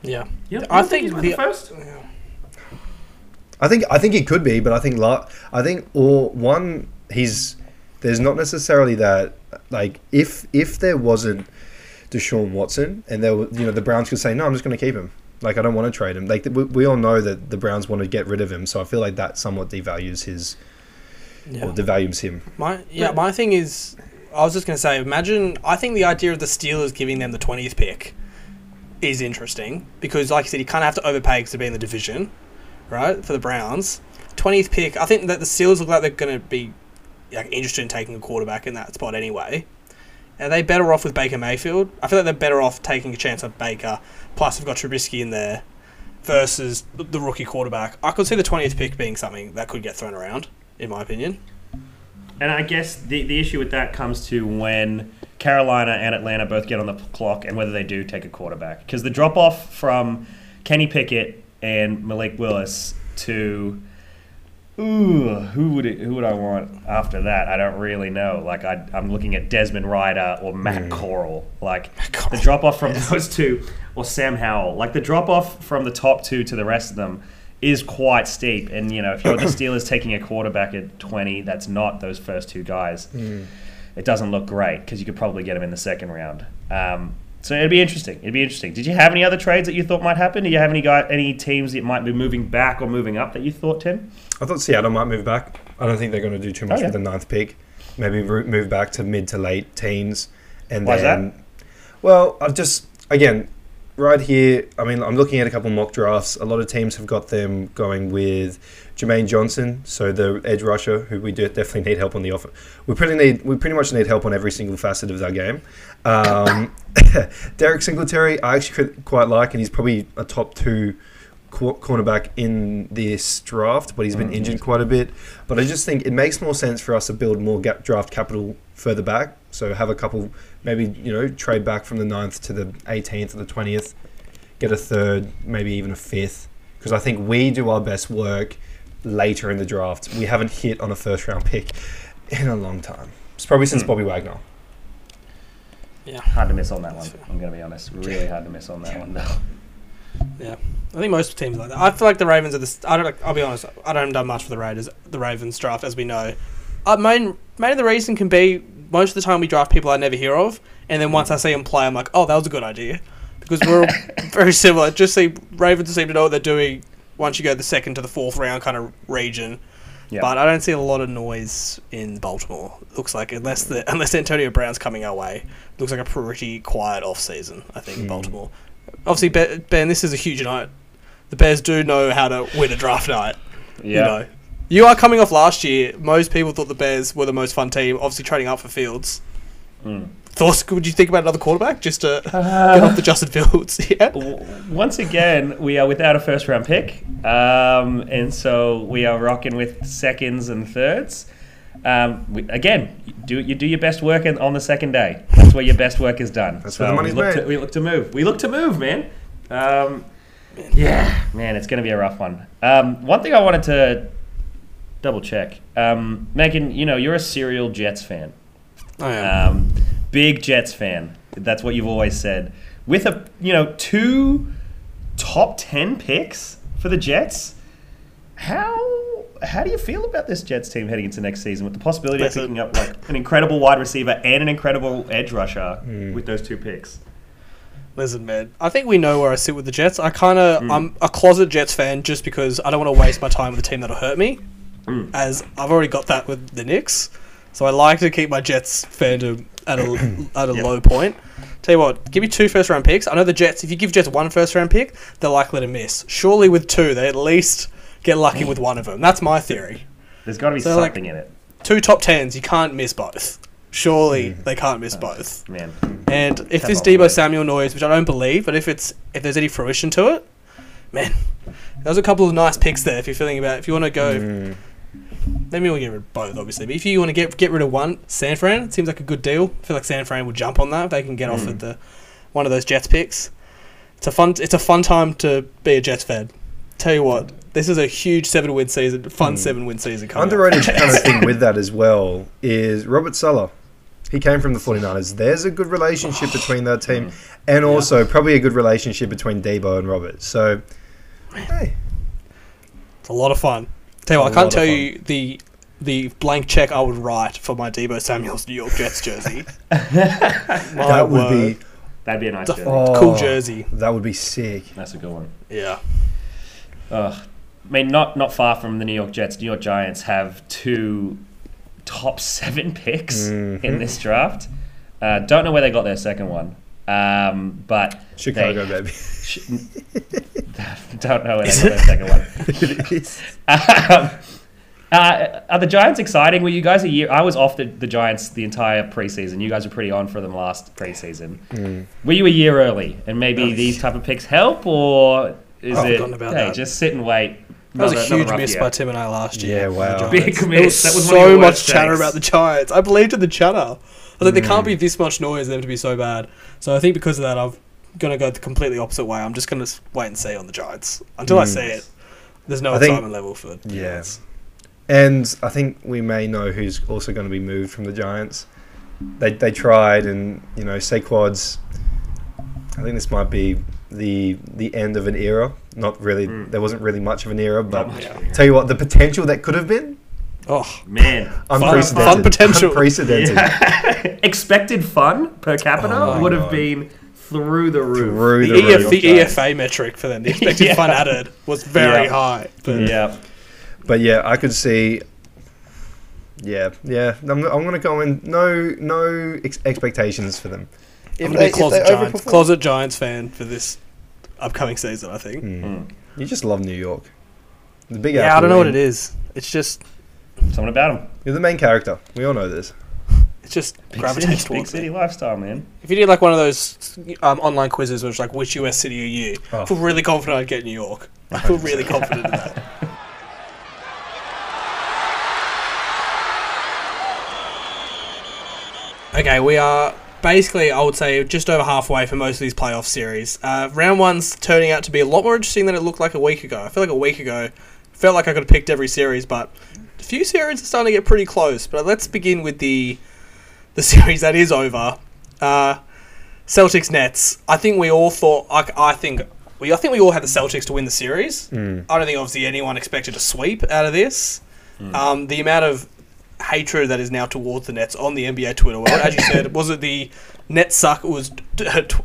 [SPEAKER 3] Yeah.
[SPEAKER 1] you
[SPEAKER 3] I think the,
[SPEAKER 1] first
[SPEAKER 2] I think I think it could be, but I think la- I think or one he's there's not necessarily that like if if there wasn't Deshaun Watson and there were, you know the Browns could say no I'm just going to keep him like I don't want to trade him like we, we all know that the Browns want to get rid of him so I feel like that somewhat devalues his
[SPEAKER 3] yeah.
[SPEAKER 2] or devalues him
[SPEAKER 3] My yeah, my thing is, I was just going to say, imagine. I think the idea of the Steelers giving them the twentieth pick is interesting because, like I said, you kind of have to overpay because to be in the division, right? For the Browns, twentieth pick. I think that the Steelers look like they're going to be like interested in taking a quarterback in that spot anyway. Are they better off with Baker Mayfield? I feel like they're better off taking a chance on Baker. Plus, we've got Trubisky in there versus the- rookie quarterback. I could see the twentieth pick being something that could get thrown around, in my opinion.
[SPEAKER 1] And I guess the, the issue with that comes to when Carolina and Atlanta both get on the clock and whether they do take a quarterback. Because the drop off from Kenny Pickett and Malik Willis to ooh, who would it, who would I want after that? I don't really know. Like I, I'm looking at Desmond Ridder or Matt Corral. Like
[SPEAKER 3] Corral,
[SPEAKER 1] the drop off from those two or Sam Howell. Like the drop off from the top two to the rest of them is quite steep. And you know, if you're the Steelers taking a quarterback at 20, that's not those first two guys. It doesn't look great because you could probably get him in the second round. Um, so it'd be interesting. It'd be interesting. Did you have any other trades that you thought might happen? Do you have any guy, any teams that might be moving back or moving up that you thought, Tim?
[SPEAKER 2] I thought Seattle might move back. I don't think they're going to do too much with the ninth pick. Maybe move back to mid to late teens, and
[SPEAKER 1] Why's
[SPEAKER 2] then. Well, I just again, right here. I mean, I'm looking at a couple mock drafts. A lot of teams have got them going with Jermaine Johnson, so the edge rusher, who we do definitely need help on the offense. We pretty need. We pretty much need help on every single facet of our game. Um, Derek Stingley, I actually quite- like, and he's probably a top two cornerback in this draft, but he's been injured quite a bit. But I just think it makes more sense for us to build more gap draft capital further back. So have a couple, maybe you know, trade back from the 9th to the 18th or the 20th, get a third, maybe even a fifth, because I think we do our best work later in the draft. We haven't hit on a first round pick in a long time. It's probably since
[SPEAKER 1] Hmm.
[SPEAKER 2] Bobby Wagner.
[SPEAKER 1] Yeah hard to miss on that one. I'm going to be honest. Really hard to miss on that one. though.
[SPEAKER 3] Yeah, I think most teams like that. I feel like the Ravens are the. st- I don't. I'll be honest. I don't done much for the Raiders, the Ravens draft, as we know. Uh, main main the reason can be most of the time we draft people I never hear of, and then once I see them play, I'm like, oh, that was a good idea, because we're all very similar. Just see Ravens seem to know what they're doing once you go the second to the fourth round kind of region.
[SPEAKER 1] Yeah.
[SPEAKER 3] But I don't see a lot of noise in Baltimore. Looks like unless the mm. unless Antonio Brown's coming our way, looks like a pretty quiet off season. I think in hmm. Baltimore. Obviously, Ben, ben, this is a huge night. The Bears do know how to win a draft night.
[SPEAKER 1] yeah.
[SPEAKER 3] You know, you are coming off last year. Most people thought the Bears were the most fun team. Obviously, trading up for Fields.
[SPEAKER 1] Mm.
[SPEAKER 3] Thoughts? Would you think about another quarterback just to get off the Justin Fields? Yeah.
[SPEAKER 1] Once again, we are without a first round pick, um, and so we are rocking with seconds and thirds. Um, we, again, you do you do your best work in, on the second day. That's where your best work is done.
[SPEAKER 2] That's where the money's
[SPEAKER 1] we look,
[SPEAKER 2] made.
[SPEAKER 1] to, we look to move. We look to move, man. Um, yeah, man, it's going to be a rough one. Um, one thing I wanted to double check, um, Megan. You know, you're a serial Jets fan.
[SPEAKER 3] I am.
[SPEAKER 1] Um, big Jets fan. That's what you've always said. With a you know two top ten picks for the Jets, how how do you feel about this Jets team heading into next season with the possibility of picking up like an incredible wide receiver and an incredible edge rusher with those two picks?
[SPEAKER 3] Listen, man. I think we know where I sit with the Jets. I kind of
[SPEAKER 1] Mm.
[SPEAKER 3] I'm a closet Jets fan just because I don't want to waste my time with a team that'll hurt me.
[SPEAKER 1] Mm.
[SPEAKER 3] As I've already got that with the Knicks, so I like to keep my Jets fandom at a at a
[SPEAKER 1] Yep.
[SPEAKER 3] low point. Tell you what, give me two first round picks. I know the Jets. If you give Jets one first round pick, they're likely to miss. Surely with two, they at least get lucky with one of them. That's my theory.
[SPEAKER 1] There's got to be
[SPEAKER 3] So, like-
[SPEAKER 1] something in it,
[SPEAKER 3] Two top tens, you can't miss both. Surely they can't miss both.
[SPEAKER 1] man.
[SPEAKER 3] And if
[SPEAKER 1] Tough
[SPEAKER 3] this
[SPEAKER 1] old way.
[SPEAKER 3] Deebo Samuel noise, which I don't believe, but if it's if there's any fruition to it, man, there's a couple of nice picks there. If you're feeling about, if you want to go,
[SPEAKER 2] Mm.
[SPEAKER 3] Maybe we'll get rid of both, obviously. But if you want to get get rid of one, San Fran seems like a good deal. I feel like San Fran would jump on that if they can get offered hmm. the one of those Jets picks. It's a fun it's a fun time to be a Jets fan. Tell you what, this is a huge seven win season, fun hmm. seven win season coming. up.
[SPEAKER 2] Underrated kind of thing with that as well is Robert Saleh. He came from the 49ers. There's a good relationship oh, between that team and also probably a good relationship between Deebo and Robert. So, hey,
[SPEAKER 3] It's a lot of fun. Tell you what,
[SPEAKER 2] A
[SPEAKER 3] I can't tell
[SPEAKER 2] fun.
[SPEAKER 3] you the the blank check I would write for my Deebo Samuel's New York Jets jersey. My
[SPEAKER 2] that would
[SPEAKER 3] word.
[SPEAKER 2] be
[SPEAKER 1] That'd be a nice
[SPEAKER 3] It's
[SPEAKER 1] jersey.
[SPEAKER 2] oh,
[SPEAKER 3] cool jersey.
[SPEAKER 2] That would be sick.
[SPEAKER 1] That's a good one.
[SPEAKER 3] Yeah.
[SPEAKER 1] Ugh. I mean, not not far from the New York Jets, New York Giants have two top seven picks
[SPEAKER 2] Mm-hmm.
[SPEAKER 1] in this draft. Uh, don't know where they got their second one, um, but
[SPEAKER 2] Chicago,
[SPEAKER 1] they,
[SPEAKER 2] baby.
[SPEAKER 1] sh- don't know where they got their second one.
[SPEAKER 2] it is.
[SPEAKER 1] Um, uh, are the Giants exciting? Were you guys a year? I was off the, the Giants the entire preseason. You guys were pretty on for them last preseason.
[SPEAKER 2] Mm.
[SPEAKER 1] Were you a year early, and maybe these type of picks help, or is
[SPEAKER 3] I've
[SPEAKER 1] it
[SPEAKER 3] about
[SPEAKER 1] hey,
[SPEAKER 3] that.
[SPEAKER 1] just sit and wait?
[SPEAKER 3] That was a
[SPEAKER 1] Another- another
[SPEAKER 3] huge miss
[SPEAKER 1] year.
[SPEAKER 3] by Tim and I last year.
[SPEAKER 2] Yeah, wow.
[SPEAKER 3] Giants.
[SPEAKER 1] Big
[SPEAKER 3] There
[SPEAKER 1] miss.
[SPEAKER 3] was,
[SPEAKER 1] That was
[SPEAKER 3] so much chatter
[SPEAKER 1] takes.
[SPEAKER 3] about the Giants. I believed in the chatter. I was like, there
[SPEAKER 2] Mm.
[SPEAKER 3] can't be this much noise them to be so bad. So I think because of that, I'm gonna go the completely opposite way. I'm just gonna wait and see on the Giants until I
[SPEAKER 2] Mm.
[SPEAKER 3] see it. There's no
[SPEAKER 2] I think-
[SPEAKER 3] excitement level for
[SPEAKER 2] Yeah.
[SPEAKER 3] Giants.
[SPEAKER 2] And I think we may know who's also going to be moved from the Giants. They they tried, and you know, Saquon's. I think this might be the the end of an era. Not really.
[SPEAKER 1] Mm.
[SPEAKER 2] There wasn't really much of an era, but.
[SPEAKER 3] Yeah.
[SPEAKER 2] tell you what, the potential that could have been
[SPEAKER 3] Oh,
[SPEAKER 1] Man,
[SPEAKER 2] unprecedented.
[SPEAKER 3] fun potential.
[SPEAKER 2] Unprecedented.
[SPEAKER 1] Yeah. Expected fun per capita
[SPEAKER 2] Oh my
[SPEAKER 1] would have
[SPEAKER 2] God.
[SPEAKER 1] been through the roof.
[SPEAKER 2] Through
[SPEAKER 3] the,
[SPEAKER 2] the
[SPEAKER 3] EF, the EFA metric for them, the expected
[SPEAKER 1] Yeah.
[SPEAKER 3] fun added, was very
[SPEAKER 1] Yeah.
[SPEAKER 3] high. But
[SPEAKER 1] Yeah.
[SPEAKER 2] But yeah, I could see. Yeah, yeah. I'm, I'm going to go in. No, no ex- expectations for them.
[SPEAKER 3] I'm gonna be
[SPEAKER 2] if
[SPEAKER 3] closet Giants, closet Giants fan for this upcoming season. I think.
[SPEAKER 2] Hmm.
[SPEAKER 1] Mm.
[SPEAKER 2] You just love New York. The big
[SPEAKER 3] Yeah, I don't know what it is. It's just,
[SPEAKER 1] Something about him.
[SPEAKER 2] You're the main character. We all know this.
[SPEAKER 3] it's just
[SPEAKER 1] Big
[SPEAKER 3] gravitates
[SPEAKER 1] city, big
[SPEAKER 3] towards
[SPEAKER 1] city
[SPEAKER 3] me.
[SPEAKER 1] lifestyle, man.
[SPEAKER 3] If you did like one of those um, online quizzes, which like which US city are you? I
[SPEAKER 2] Oh.
[SPEAKER 3] feel really confident I'd get New York. I feel really confident in that. Okay, we are basically, I would say, just over halfway for most of these playoff series. Uh, round one's turning out to be a lot more interesting than it looked like a week ago. I feel like a week ago, felt like I could have picked every series, but a few series are starting to get pretty close. But let's begin with the the series that is over. Uh, Celtics Nets. I think we all thought. I, I think we. I think we all had the Celtics to win the series.
[SPEAKER 2] Mm.
[SPEAKER 3] I don't think obviously anyone expected a sweep out of this. Um, the amount of hatred that is now towards the Nets on the NBA Twitter world, as you said, was it the Nets suck? It was t- t-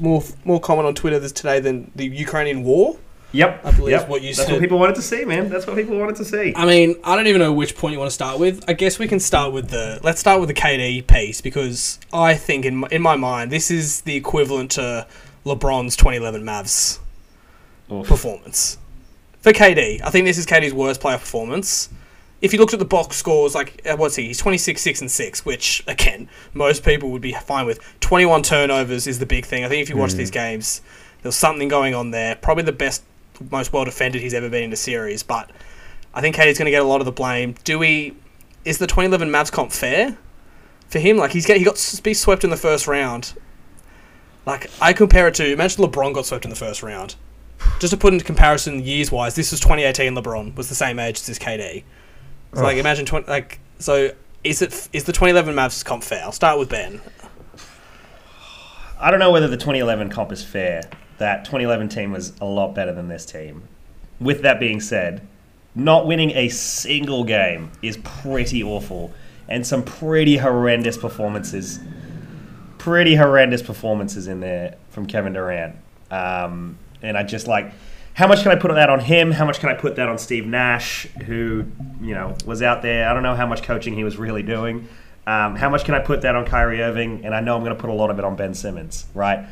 [SPEAKER 3] more more common on Twitter this today than the Ukrainian war.
[SPEAKER 1] Yep.
[SPEAKER 3] I believe
[SPEAKER 1] yep.
[SPEAKER 3] what you
[SPEAKER 1] That's
[SPEAKER 3] said.
[SPEAKER 1] what people wanted to see, man. That's what people wanted to see.
[SPEAKER 3] I mean, I don't even know which point you want to start with. I guess we can start with the let's start with the KD piece because I think in my, in my mind this is the equivalent to LeBron's 2011 Mavs
[SPEAKER 1] Oof.
[SPEAKER 3] performance for KD. I think this is KD's worst player performance. If you looked at the box scores, like uh, what's he? He's 26, 6, and 6, which again most people would be fine with. 21 turnovers is the big thing. I think if you watch these games, there's something going on there. Probably the best, most well defended he's ever been in a series, but I think KD's going to get a lot of the blame. Do we? Is the 2011 Mavs comp fair for him? Like he's get, he got be swept in the first round. Like I compare it to imagine LeBron got swept in the first round. Just to put into comparison years wise, this was 2018. LeBron was the same age as this KD. So like imagine 20 like so is it is the 2011 Mavs comp fair? I'll start with Ben.
[SPEAKER 1] I don't know whether the 2011 comp is fair. That 2011 team was a lot better than this team. With that being said, not winning a single game is pretty awful, and some pretty horrendous performances. Pretty horrendous performances in there from Kevin Durant. Um, and I just like, how much can I put that on him? How much can I put that on Steve Nash, who you know was out there? I don't know how much coaching he was really doing. Um, how much can I put that on Kyrie Irving? And I know I'm going to put a lot of it on Ben Simmons, right?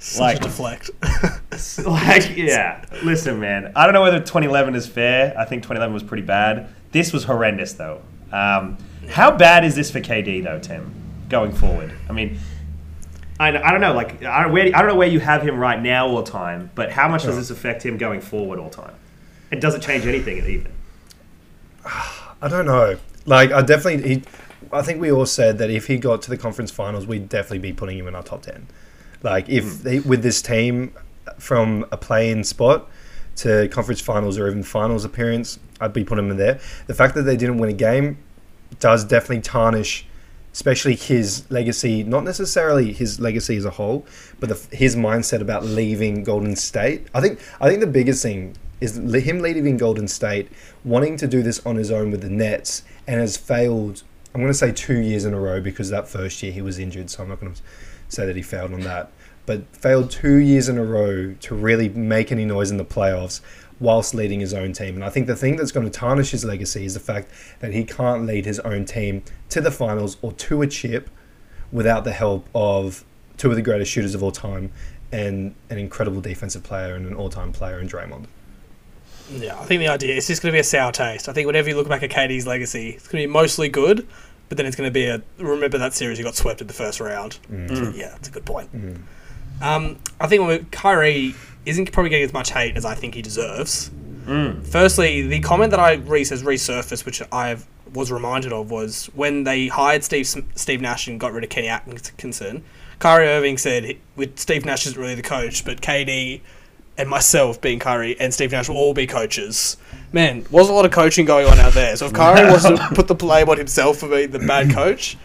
[SPEAKER 3] Such
[SPEAKER 1] Like-
[SPEAKER 3] a deflect.
[SPEAKER 1] like, yeah. Listen, man. I don't know whether 2011 is fair. I think 2011 was pretty bad. This was horrendous, though. Um, how bad is this for KD, though, Tim, going forward? I mean, I, I don't know. Like, I don't, where, I don't know where you have him right now all time, but how much does this affect him going forward all time? And does it change anything even?
[SPEAKER 2] I don't know. Like, I definitely. He, I think we all said that if he got to the conference finals, we'd definitely be putting him in our top ten. Like, if hmm. they, with this team from a play-in spot to conference finals or even finals appearance, I'd be putting him in there. The fact that they didn't win a game does definitely tarnish, especially his legacy. Not necessarily his legacy as a whole, but the, his mindset about leaving Golden State. I think. I think the biggest thing is him leaving Golden State, wanting to do this on his own with the Nets, and has failed. I'm going to say two years in a row because that first year he was injured, so I'm not going to say that he failed on that. but failed two years in a row to really make any noise in the playoffs whilst leading his own team. And I think the thing that's going to tarnish his legacy is the fact that he can't lead his own team to the finals or to a chip without the help of two of the greatest shooters of all time and an incredible defensive player and an all-time player in Draymond.
[SPEAKER 3] Yeah, I think the idea is just going to be a sour taste. I think whenever you look back at KD's legacy, it's going to be mostly good, but then it's going to be a remember that series you got swept in the first round. Mm. So, yeah, it's a good point. Mm. Um, I think when we, Kyrie isn't probably getting as much hate as I think he deserves. Mm. Firstly, the comment that I re- has resurfaced, which I was reminded of, was when they hired Steve Steve Nash and got rid of Kenny Atkinson. Kyrie Irving said, "With Steve Nash isn't really the coach, but KD and myself being Kyrie and Steve Nash will all be coaches." Man, was a lot of coaching going on out there. So if Kyrie wants to put the blame on himself for being the bad coach,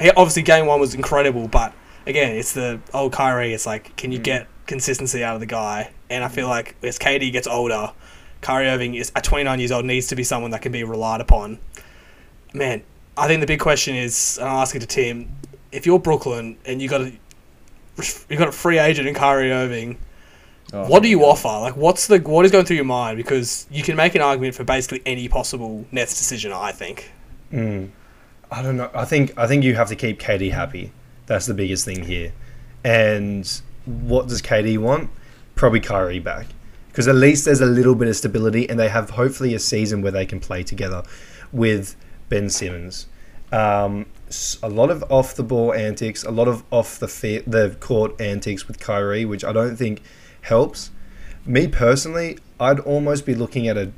[SPEAKER 3] he, obviously game one was incredible, but again, it's the old Kyrie. It's like, can you mm. get consistency out of the guy? And I feel mm. like as KD gets older, Kyrie Irving is at 29 years old needs to be someone that can be relied upon. Man, I think the big question is, and I'll ask it to Tim: if you're Brooklyn and you got a you got a free agent in Kyrie Irving,
[SPEAKER 1] Oh,
[SPEAKER 3] what do you offer? Like, what's the what is going through your mind? Because you can make an argument for basically any possible Nets decision. I think.
[SPEAKER 2] Mm. I don't know. I think I think you have to keep KD happy. That's the biggest thing here. And what does KD want? Probably Kyrie back. Because at least there's a little bit of stability, and they have hopefully a season where they can play together with Ben Simmons. Um, a lot of off the ball antics, a lot of off the fi- the court antics with Kyrie, which I don't think helps. Me personally, I'd almost be looking at a.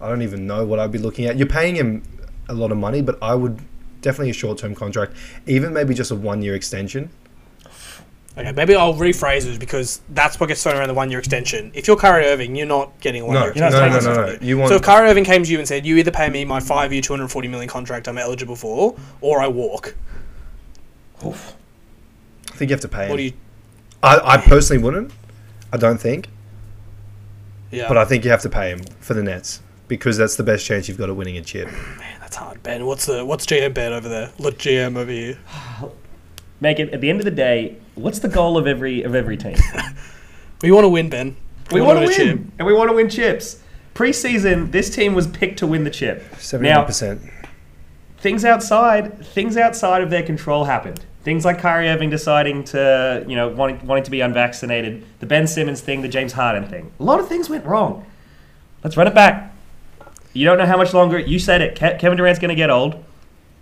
[SPEAKER 2] I don't even know what I'd be looking at. You're paying him a lot of money, but I would definitely a short term contract, even maybe just a one year extension.
[SPEAKER 3] Okay, maybe I'll rephrase it because that's what gets thrown around the one year extension. If you're Kyrie Irving, you're not getting a one
[SPEAKER 2] No,
[SPEAKER 3] year
[SPEAKER 2] no,
[SPEAKER 3] extension.
[SPEAKER 2] no,
[SPEAKER 1] taking
[SPEAKER 2] no,
[SPEAKER 1] it
[SPEAKER 2] no, You want
[SPEAKER 3] So if Kyrie Irving came to you and said, "You either pay me my five year, two hundred forty million contract I'm eligible for, or I walk," Oof.
[SPEAKER 2] I think you have to pay him.
[SPEAKER 3] what do you?
[SPEAKER 2] I, I personally wouldn't. I don't think,
[SPEAKER 3] Yeah,
[SPEAKER 2] but I think you have to pay him for the Nets because that's the best chance you've got of winning a chip.
[SPEAKER 3] man, that's hard. Ben, what's the what's GM Ben over there? Look, GM over here.
[SPEAKER 1] Make it at the end of the day. What's the goal of every of every team?
[SPEAKER 3] We want to win, Ben.
[SPEAKER 1] we
[SPEAKER 3] wanna
[SPEAKER 1] want to
[SPEAKER 3] win chip.
[SPEAKER 1] and we want to win chips. Preseason, this team was picked to win the chip.
[SPEAKER 2] Seventy percent. percent.
[SPEAKER 1] things outside things outside of their control happened. Things like Kyrie Irving deciding to, you know, wanting wanting to be unvaccinated, the Ben Simmons thing, the James Harden thing. A lot of things went wrong. Let's run it back. You don't know how much longer. You said it. Ke- Kevin Durant's going to get old.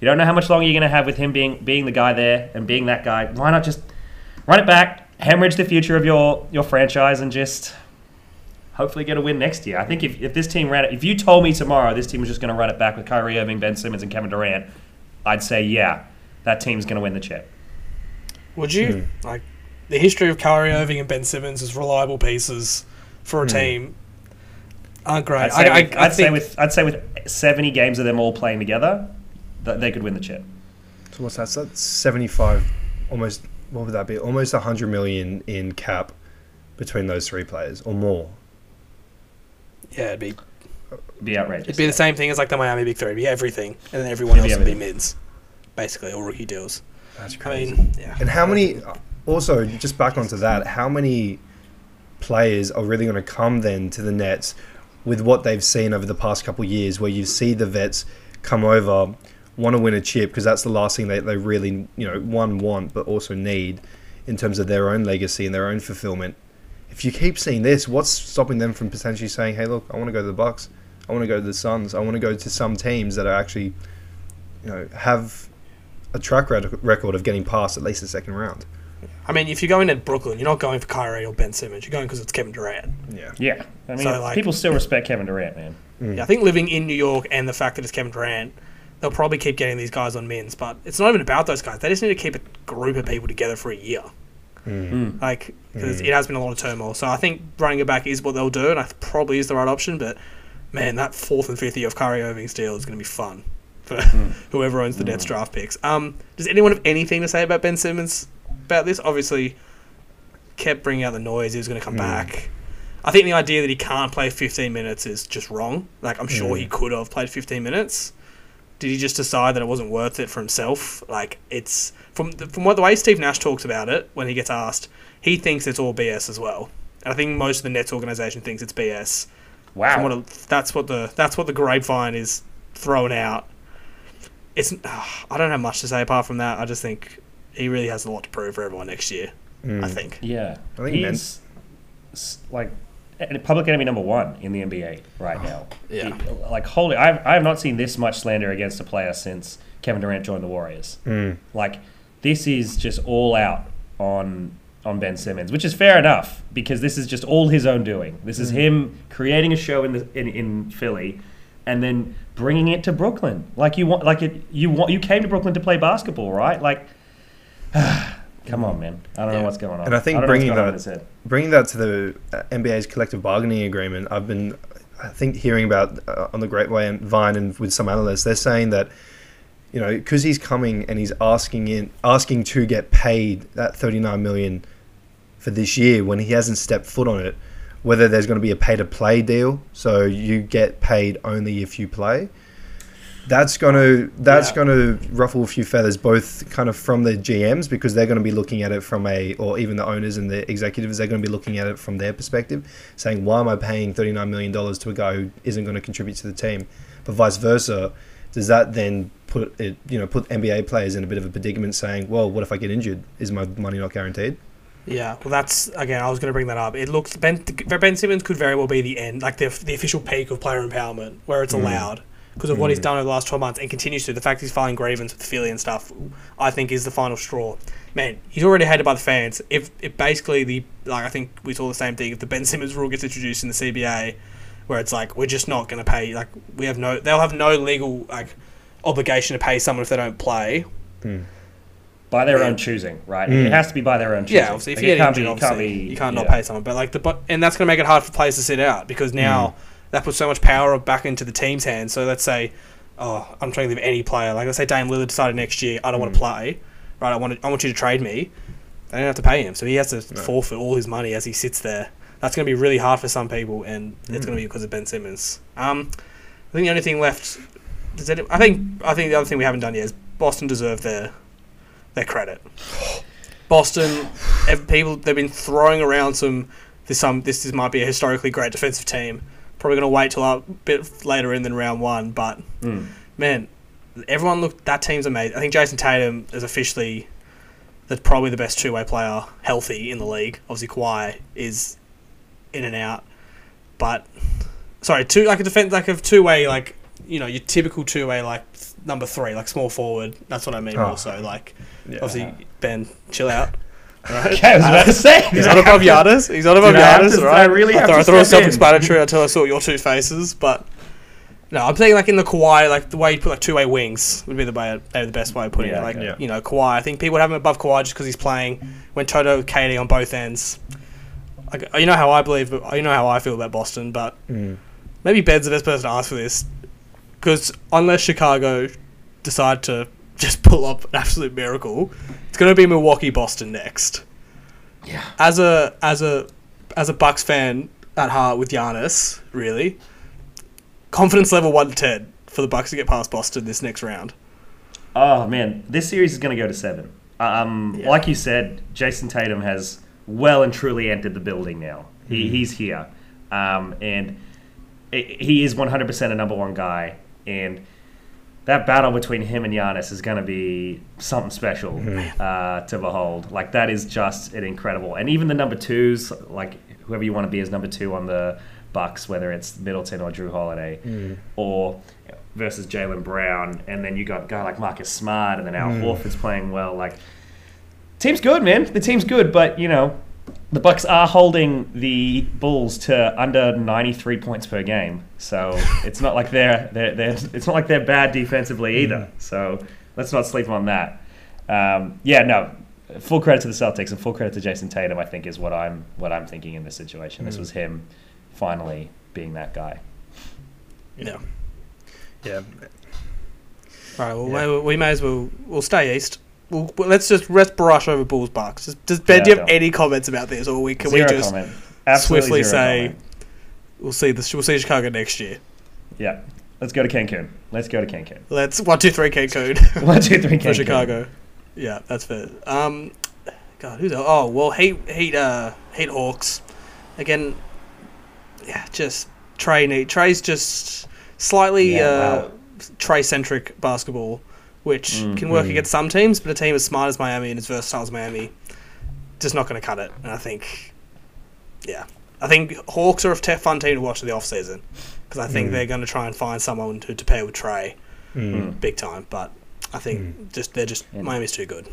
[SPEAKER 1] You don't know how much longer you're going to have with him being being the guy there and being that guy. Why not just run it back, hemorrhage the future of your your franchise, and just hopefully get a win next year. I think if, if this team ran it, if you told me tomorrow this team was just going to run it back with Kyrie Irving, Ben Simmons, and Kevin Durant, I'd say yeah, that team's going to win the chip.
[SPEAKER 3] Would you hmm. like the history of Kyrie Irving and Ben Simmons as reliable pieces for a hmm. team? Aren't great.
[SPEAKER 1] I'd say,
[SPEAKER 3] I, I,
[SPEAKER 1] with,
[SPEAKER 3] I
[SPEAKER 1] I'd say with I'd say with 70 games of them all playing together, that they could win the chip.
[SPEAKER 2] So what's that? So that's seventy five, almost. What would that be? Almost hundred million in cap between those three players, or more.
[SPEAKER 3] yeah, it'd be
[SPEAKER 1] It'd be outrageous.
[SPEAKER 3] it'd be the same thing as like the Miami Big Three. It'd be everything, and then everyone
[SPEAKER 1] It'd
[SPEAKER 3] else
[SPEAKER 1] be
[SPEAKER 3] would be mids, basically, all rookie deals.
[SPEAKER 2] That's
[SPEAKER 3] I
[SPEAKER 2] crazy.
[SPEAKER 3] mean, yeah.
[SPEAKER 2] And how many? Also, just back onto that, how many players are really going to come then to the Nets with what they've seen over the past couple of years, where you see the vets come over, want to win a chip because that's the last thing they, they really, you know, one want but also need in terms of their own legacy and their own fulfillment. If you keep seeing this, what's stopping them from potentially saying, "Hey, look, I want to go to the Bucks. I want to go to the Suns. I want to go to some teams that are actually, you know, have a track rec- record of getting past at least the second round."
[SPEAKER 3] I mean, if you're going to Brooklyn, you're not going for Kyrie or Ben Simmons. You're going because it's Kevin Durant.
[SPEAKER 2] Yeah.
[SPEAKER 1] yeah, I mean,
[SPEAKER 3] So, like-
[SPEAKER 1] people still respect Kevin Durant, man. Mm.
[SPEAKER 3] Yeah, I think living in New York and the fact that it's Kevin Durant, they'll probably keep getting these guys on mins. But it's not even about those guys. They just need to keep a group of people together for a year.
[SPEAKER 1] Mm. Hmm.
[SPEAKER 3] Like, because mm. it has been a lot of turmoil. So I think running it back is what they'll do, and I probably is the right option. But man, that fourth and fifth year of Kyrie Irving's deal is going to be fun for hmm. whoever owns the Nets hmm. draft picks. Um, does anyone have anything to say about Ben Simmons about this? Obviously, kept bringing out the noise. He was going to come hmm. back. I think the idea that he can't play 15 minutes is just wrong. Like, I'm sure he could have played 15 minutes. did he just decide that it wasn't worth it for himself? Like it's from the, from what the way Steve Nash talks about it when he gets asked, he thinks it's all BS as well. And I think most of the Nets organization thinks it's BS.
[SPEAKER 1] Wow.
[SPEAKER 3] what it- that's what the that's what the grapevine is throwing out. It's I don't have much to say apart from that. I just think he really has a lot to prove for everyone next year.
[SPEAKER 2] Mm.
[SPEAKER 3] I think.
[SPEAKER 1] Yeah,
[SPEAKER 2] I think
[SPEAKER 1] he's s- like public enemy number one in the NBA right now.
[SPEAKER 3] Yeah.
[SPEAKER 1] He- like holy, I've I have not seen this much slander against a player since Kevin Durant joined the Warriors.
[SPEAKER 2] Mm.
[SPEAKER 1] Like this is just all out on on Ben Simmons, which is fair enough because this is just all his own doing. This is him creating a show in the in, in Philly. And then bringing it to Brooklyn, like you want, like it, you want, you came to Brooklyn to play basketball, right? Like, come on, man. I don't
[SPEAKER 3] Yeah.
[SPEAKER 1] know what's going on.
[SPEAKER 2] And I think
[SPEAKER 1] what's
[SPEAKER 2] bringing that-
[SPEAKER 1] in his head.
[SPEAKER 2] bringing that to the uh, NBA's collective bargaining agreement, I've been, I think, hearing about uh, on the Great Way and Vine and with some analysts, they're saying that, you know, because he's coming and he's asking in, asking to get paid that thirty nine million for this year when he hasn't stepped foot on it, whether there's going to be a pay to play deal, so you get paid only if you play. That's gonna that's
[SPEAKER 1] Yeah.
[SPEAKER 2] gonna ruffle a few feathers, both kind of from the GMs because they're going to be looking at it from a, or even the owners and the executives, they're going to be looking at it from their perspective, saying, "Why am I paying thirty nine million dollars to a guy who isn't going to contribute to the team?" But vice versa, does that then put it, you know, put NBA players in a bit of a predicament, saying, "Well, what if I get injured? Is my money not guaranteed?"
[SPEAKER 3] Yeah, well, that's again. I was going to bring that up. It looks Ben Ben Simmons could very well be the end, like the the official peak of player empowerment, where it's mm. allowed because of what he's mm. done over the last twelve months and continues to. The fact he's filing grievance with the Philly and stuff, I think, is the final straw. Man, he's already hated by the fans. If if basically the like, I think we saw the same thing. If the Ben Simmons rule gets introduced in the CBA, where it's like we're just not going to pay, like we have no, they'll have no legal like obligation to pay someone if they don't play. Hmm.
[SPEAKER 1] By their
[SPEAKER 3] Yeah.
[SPEAKER 1] own choosing, right?
[SPEAKER 2] Mm.
[SPEAKER 1] It has to be by their own choosing.
[SPEAKER 3] Yeah, obviously, if
[SPEAKER 1] Like,
[SPEAKER 3] you get
[SPEAKER 1] can't
[SPEAKER 3] injured, obviously,
[SPEAKER 1] can't be,
[SPEAKER 3] you can't not
[SPEAKER 1] yeah.
[SPEAKER 3] pay someone. But like the but, and that's going to make it hard for players to sit out because now that puts so much power back into the team's hands. So let's say, oh, I'm trying to think of any player. Like let's say Dame Lillard decided next year I don't want to play, right? I want to, I want you to trade me. They don't have to pay him, so he has to forfeit all his money as he sits there. That's going to be really hard for some people, and it's going to be because of Ben Simmons. Um, I think the only thing left. Does it, I think I think the other thing we haven't done yet is Boston deserve their their credit. Boston, people they've been throwing around some. This some this is, might be a historically great defensive team. Probably going to wait till a bit later in than round one, but
[SPEAKER 1] Mm.
[SPEAKER 3] man, everyone looked that team's amazing. I think Jayson Tatum is officially that's probably the best two way player healthy in the league. Obviously, Kawhi is in and out, but sorry, two like a defense like a two way like you know your typical two way like number three like small forward. That's what I mean.
[SPEAKER 2] Oh.
[SPEAKER 3] Also, like
[SPEAKER 2] Yeah.
[SPEAKER 3] obviously Ben, chill out. Right?
[SPEAKER 1] Okay, I was about to say.
[SPEAKER 3] He's not above Giannis. He's not above
[SPEAKER 1] Did I have
[SPEAKER 3] Giannis,
[SPEAKER 1] to-
[SPEAKER 3] right?
[SPEAKER 1] I really have
[SPEAKER 3] thought,
[SPEAKER 1] to
[SPEAKER 3] I thought it was self-explanatory until I saw your two faces, but no, I'm saying like in the Kawhi, like the way you put like two-way wings would be the way, maybe the best way of putting
[SPEAKER 1] Yeah,
[SPEAKER 3] it. Like.
[SPEAKER 2] Yeah.
[SPEAKER 3] you know, Kawhi. I think people would have him above Kawhi just because he's playing when Toto, Katie on both ends. Like you know how I believe, but you know how I feel about Boston, but
[SPEAKER 2] Mm.
[SPEAKER 3] maybe Ben's the best person to ask for this because unless Chicago decide to just pull up an absolute miracle, it's going to be Milwaukee Boston next.
[SPEAKER 1] Yeah.
[SPEAKER 3] As a as a as a Bucks fan at heart with Giannis, really, confidence level one to ten for the Bucks to get past Boston this next round.
[SPEAKER 1] Oh man, this series is going to go to seven. Um,
[SPEAKER 3] Yeah.
[SPEAKER 1] Like you said, Jayson Tatum has well and truly entered the building now. He, He's here, um, and he is 100% a number one guy. And that battle between him and Giannis is going to be something special mm-hmm. uh, to behold. Like that is just an incredible. And even the number twos, like whoever you want to be as number two on the Bucks, whether it's Middleton or Jrue Holiday, mm. or versus Jaylen Brown, and then you got a guy like Marcus Smart, and then Al mm. Horford's playing well. Like team's good, man. The team's good, but you know. The Bucks are holding the Bulls to under 93 points per game, so it's not like they're, they're, they're it's not like they're bad defensively either. So let's not sleep on that. Um, yeah, no, full credit to the Celtics and full credit to Jayson Tatum. I think is what I'm what I'm thinking in this situation. This was him finally being that guy.
[SPEAKER 3] Yeah.
[SPEAKER 2] Yeah.
[SPEAKER 3] All right. Well,
[SPEAKER 2] Yeah.
[SPEAKER 3] maybe we may as well we'll stay east. We'll, let's just let's brush over Bulls Bucks. Just, does Ben,
[SPEAKER 1] Yeah,
[SPEAKER 3] do you have any comments about this, or we can
[SPEAKER 1] Zero
[SPEAKER 3] we just swiftly say
[SPEAKER 1] comment.
[SPEAKER 3] we'll see the we'll see Chicago next year?
[SPEAKER 1] yeah. Let's go to Cancun. Let's go to Cancun.
[SPEAKER 3] Let's one, two, three, Cancun
[SPEAKER 1] One, two, three, Cancun.
[SPEAKER 3] for Chicago. Yeah, that's fair. Um, God, who's oh well, Heat, Heat, uh, Heat Hawks. Again, yeah, just Trey. Trey's just slightly
[SPEAKER 1] Yeah,
[SPEAKER 3] uh,
[SPEAKER 1] wow.
[SPEAKER 3] Trey centric basketball, which
[SPEAKER 1] Mm,
[SPEAKER 3] can work
[SPEAKER 2] mm.
[SPEAKER 3] against some teams, but a team as smart as Miami and as versatile as Miami, just not going to cut it. And I think, yeah, I think Hawks are a t- fun team to watch in the off season because I think
[SPEAKER 2] Mm.
[SPEAKER 3] they're going to try and find someone to, to pair with Trey
[SPEAKER 2] Mm.
[SPEAKER 3] big time. But I think just they're just
[SPEAKER 1] Yeah.
[SPEAKER 3] Miami's too good.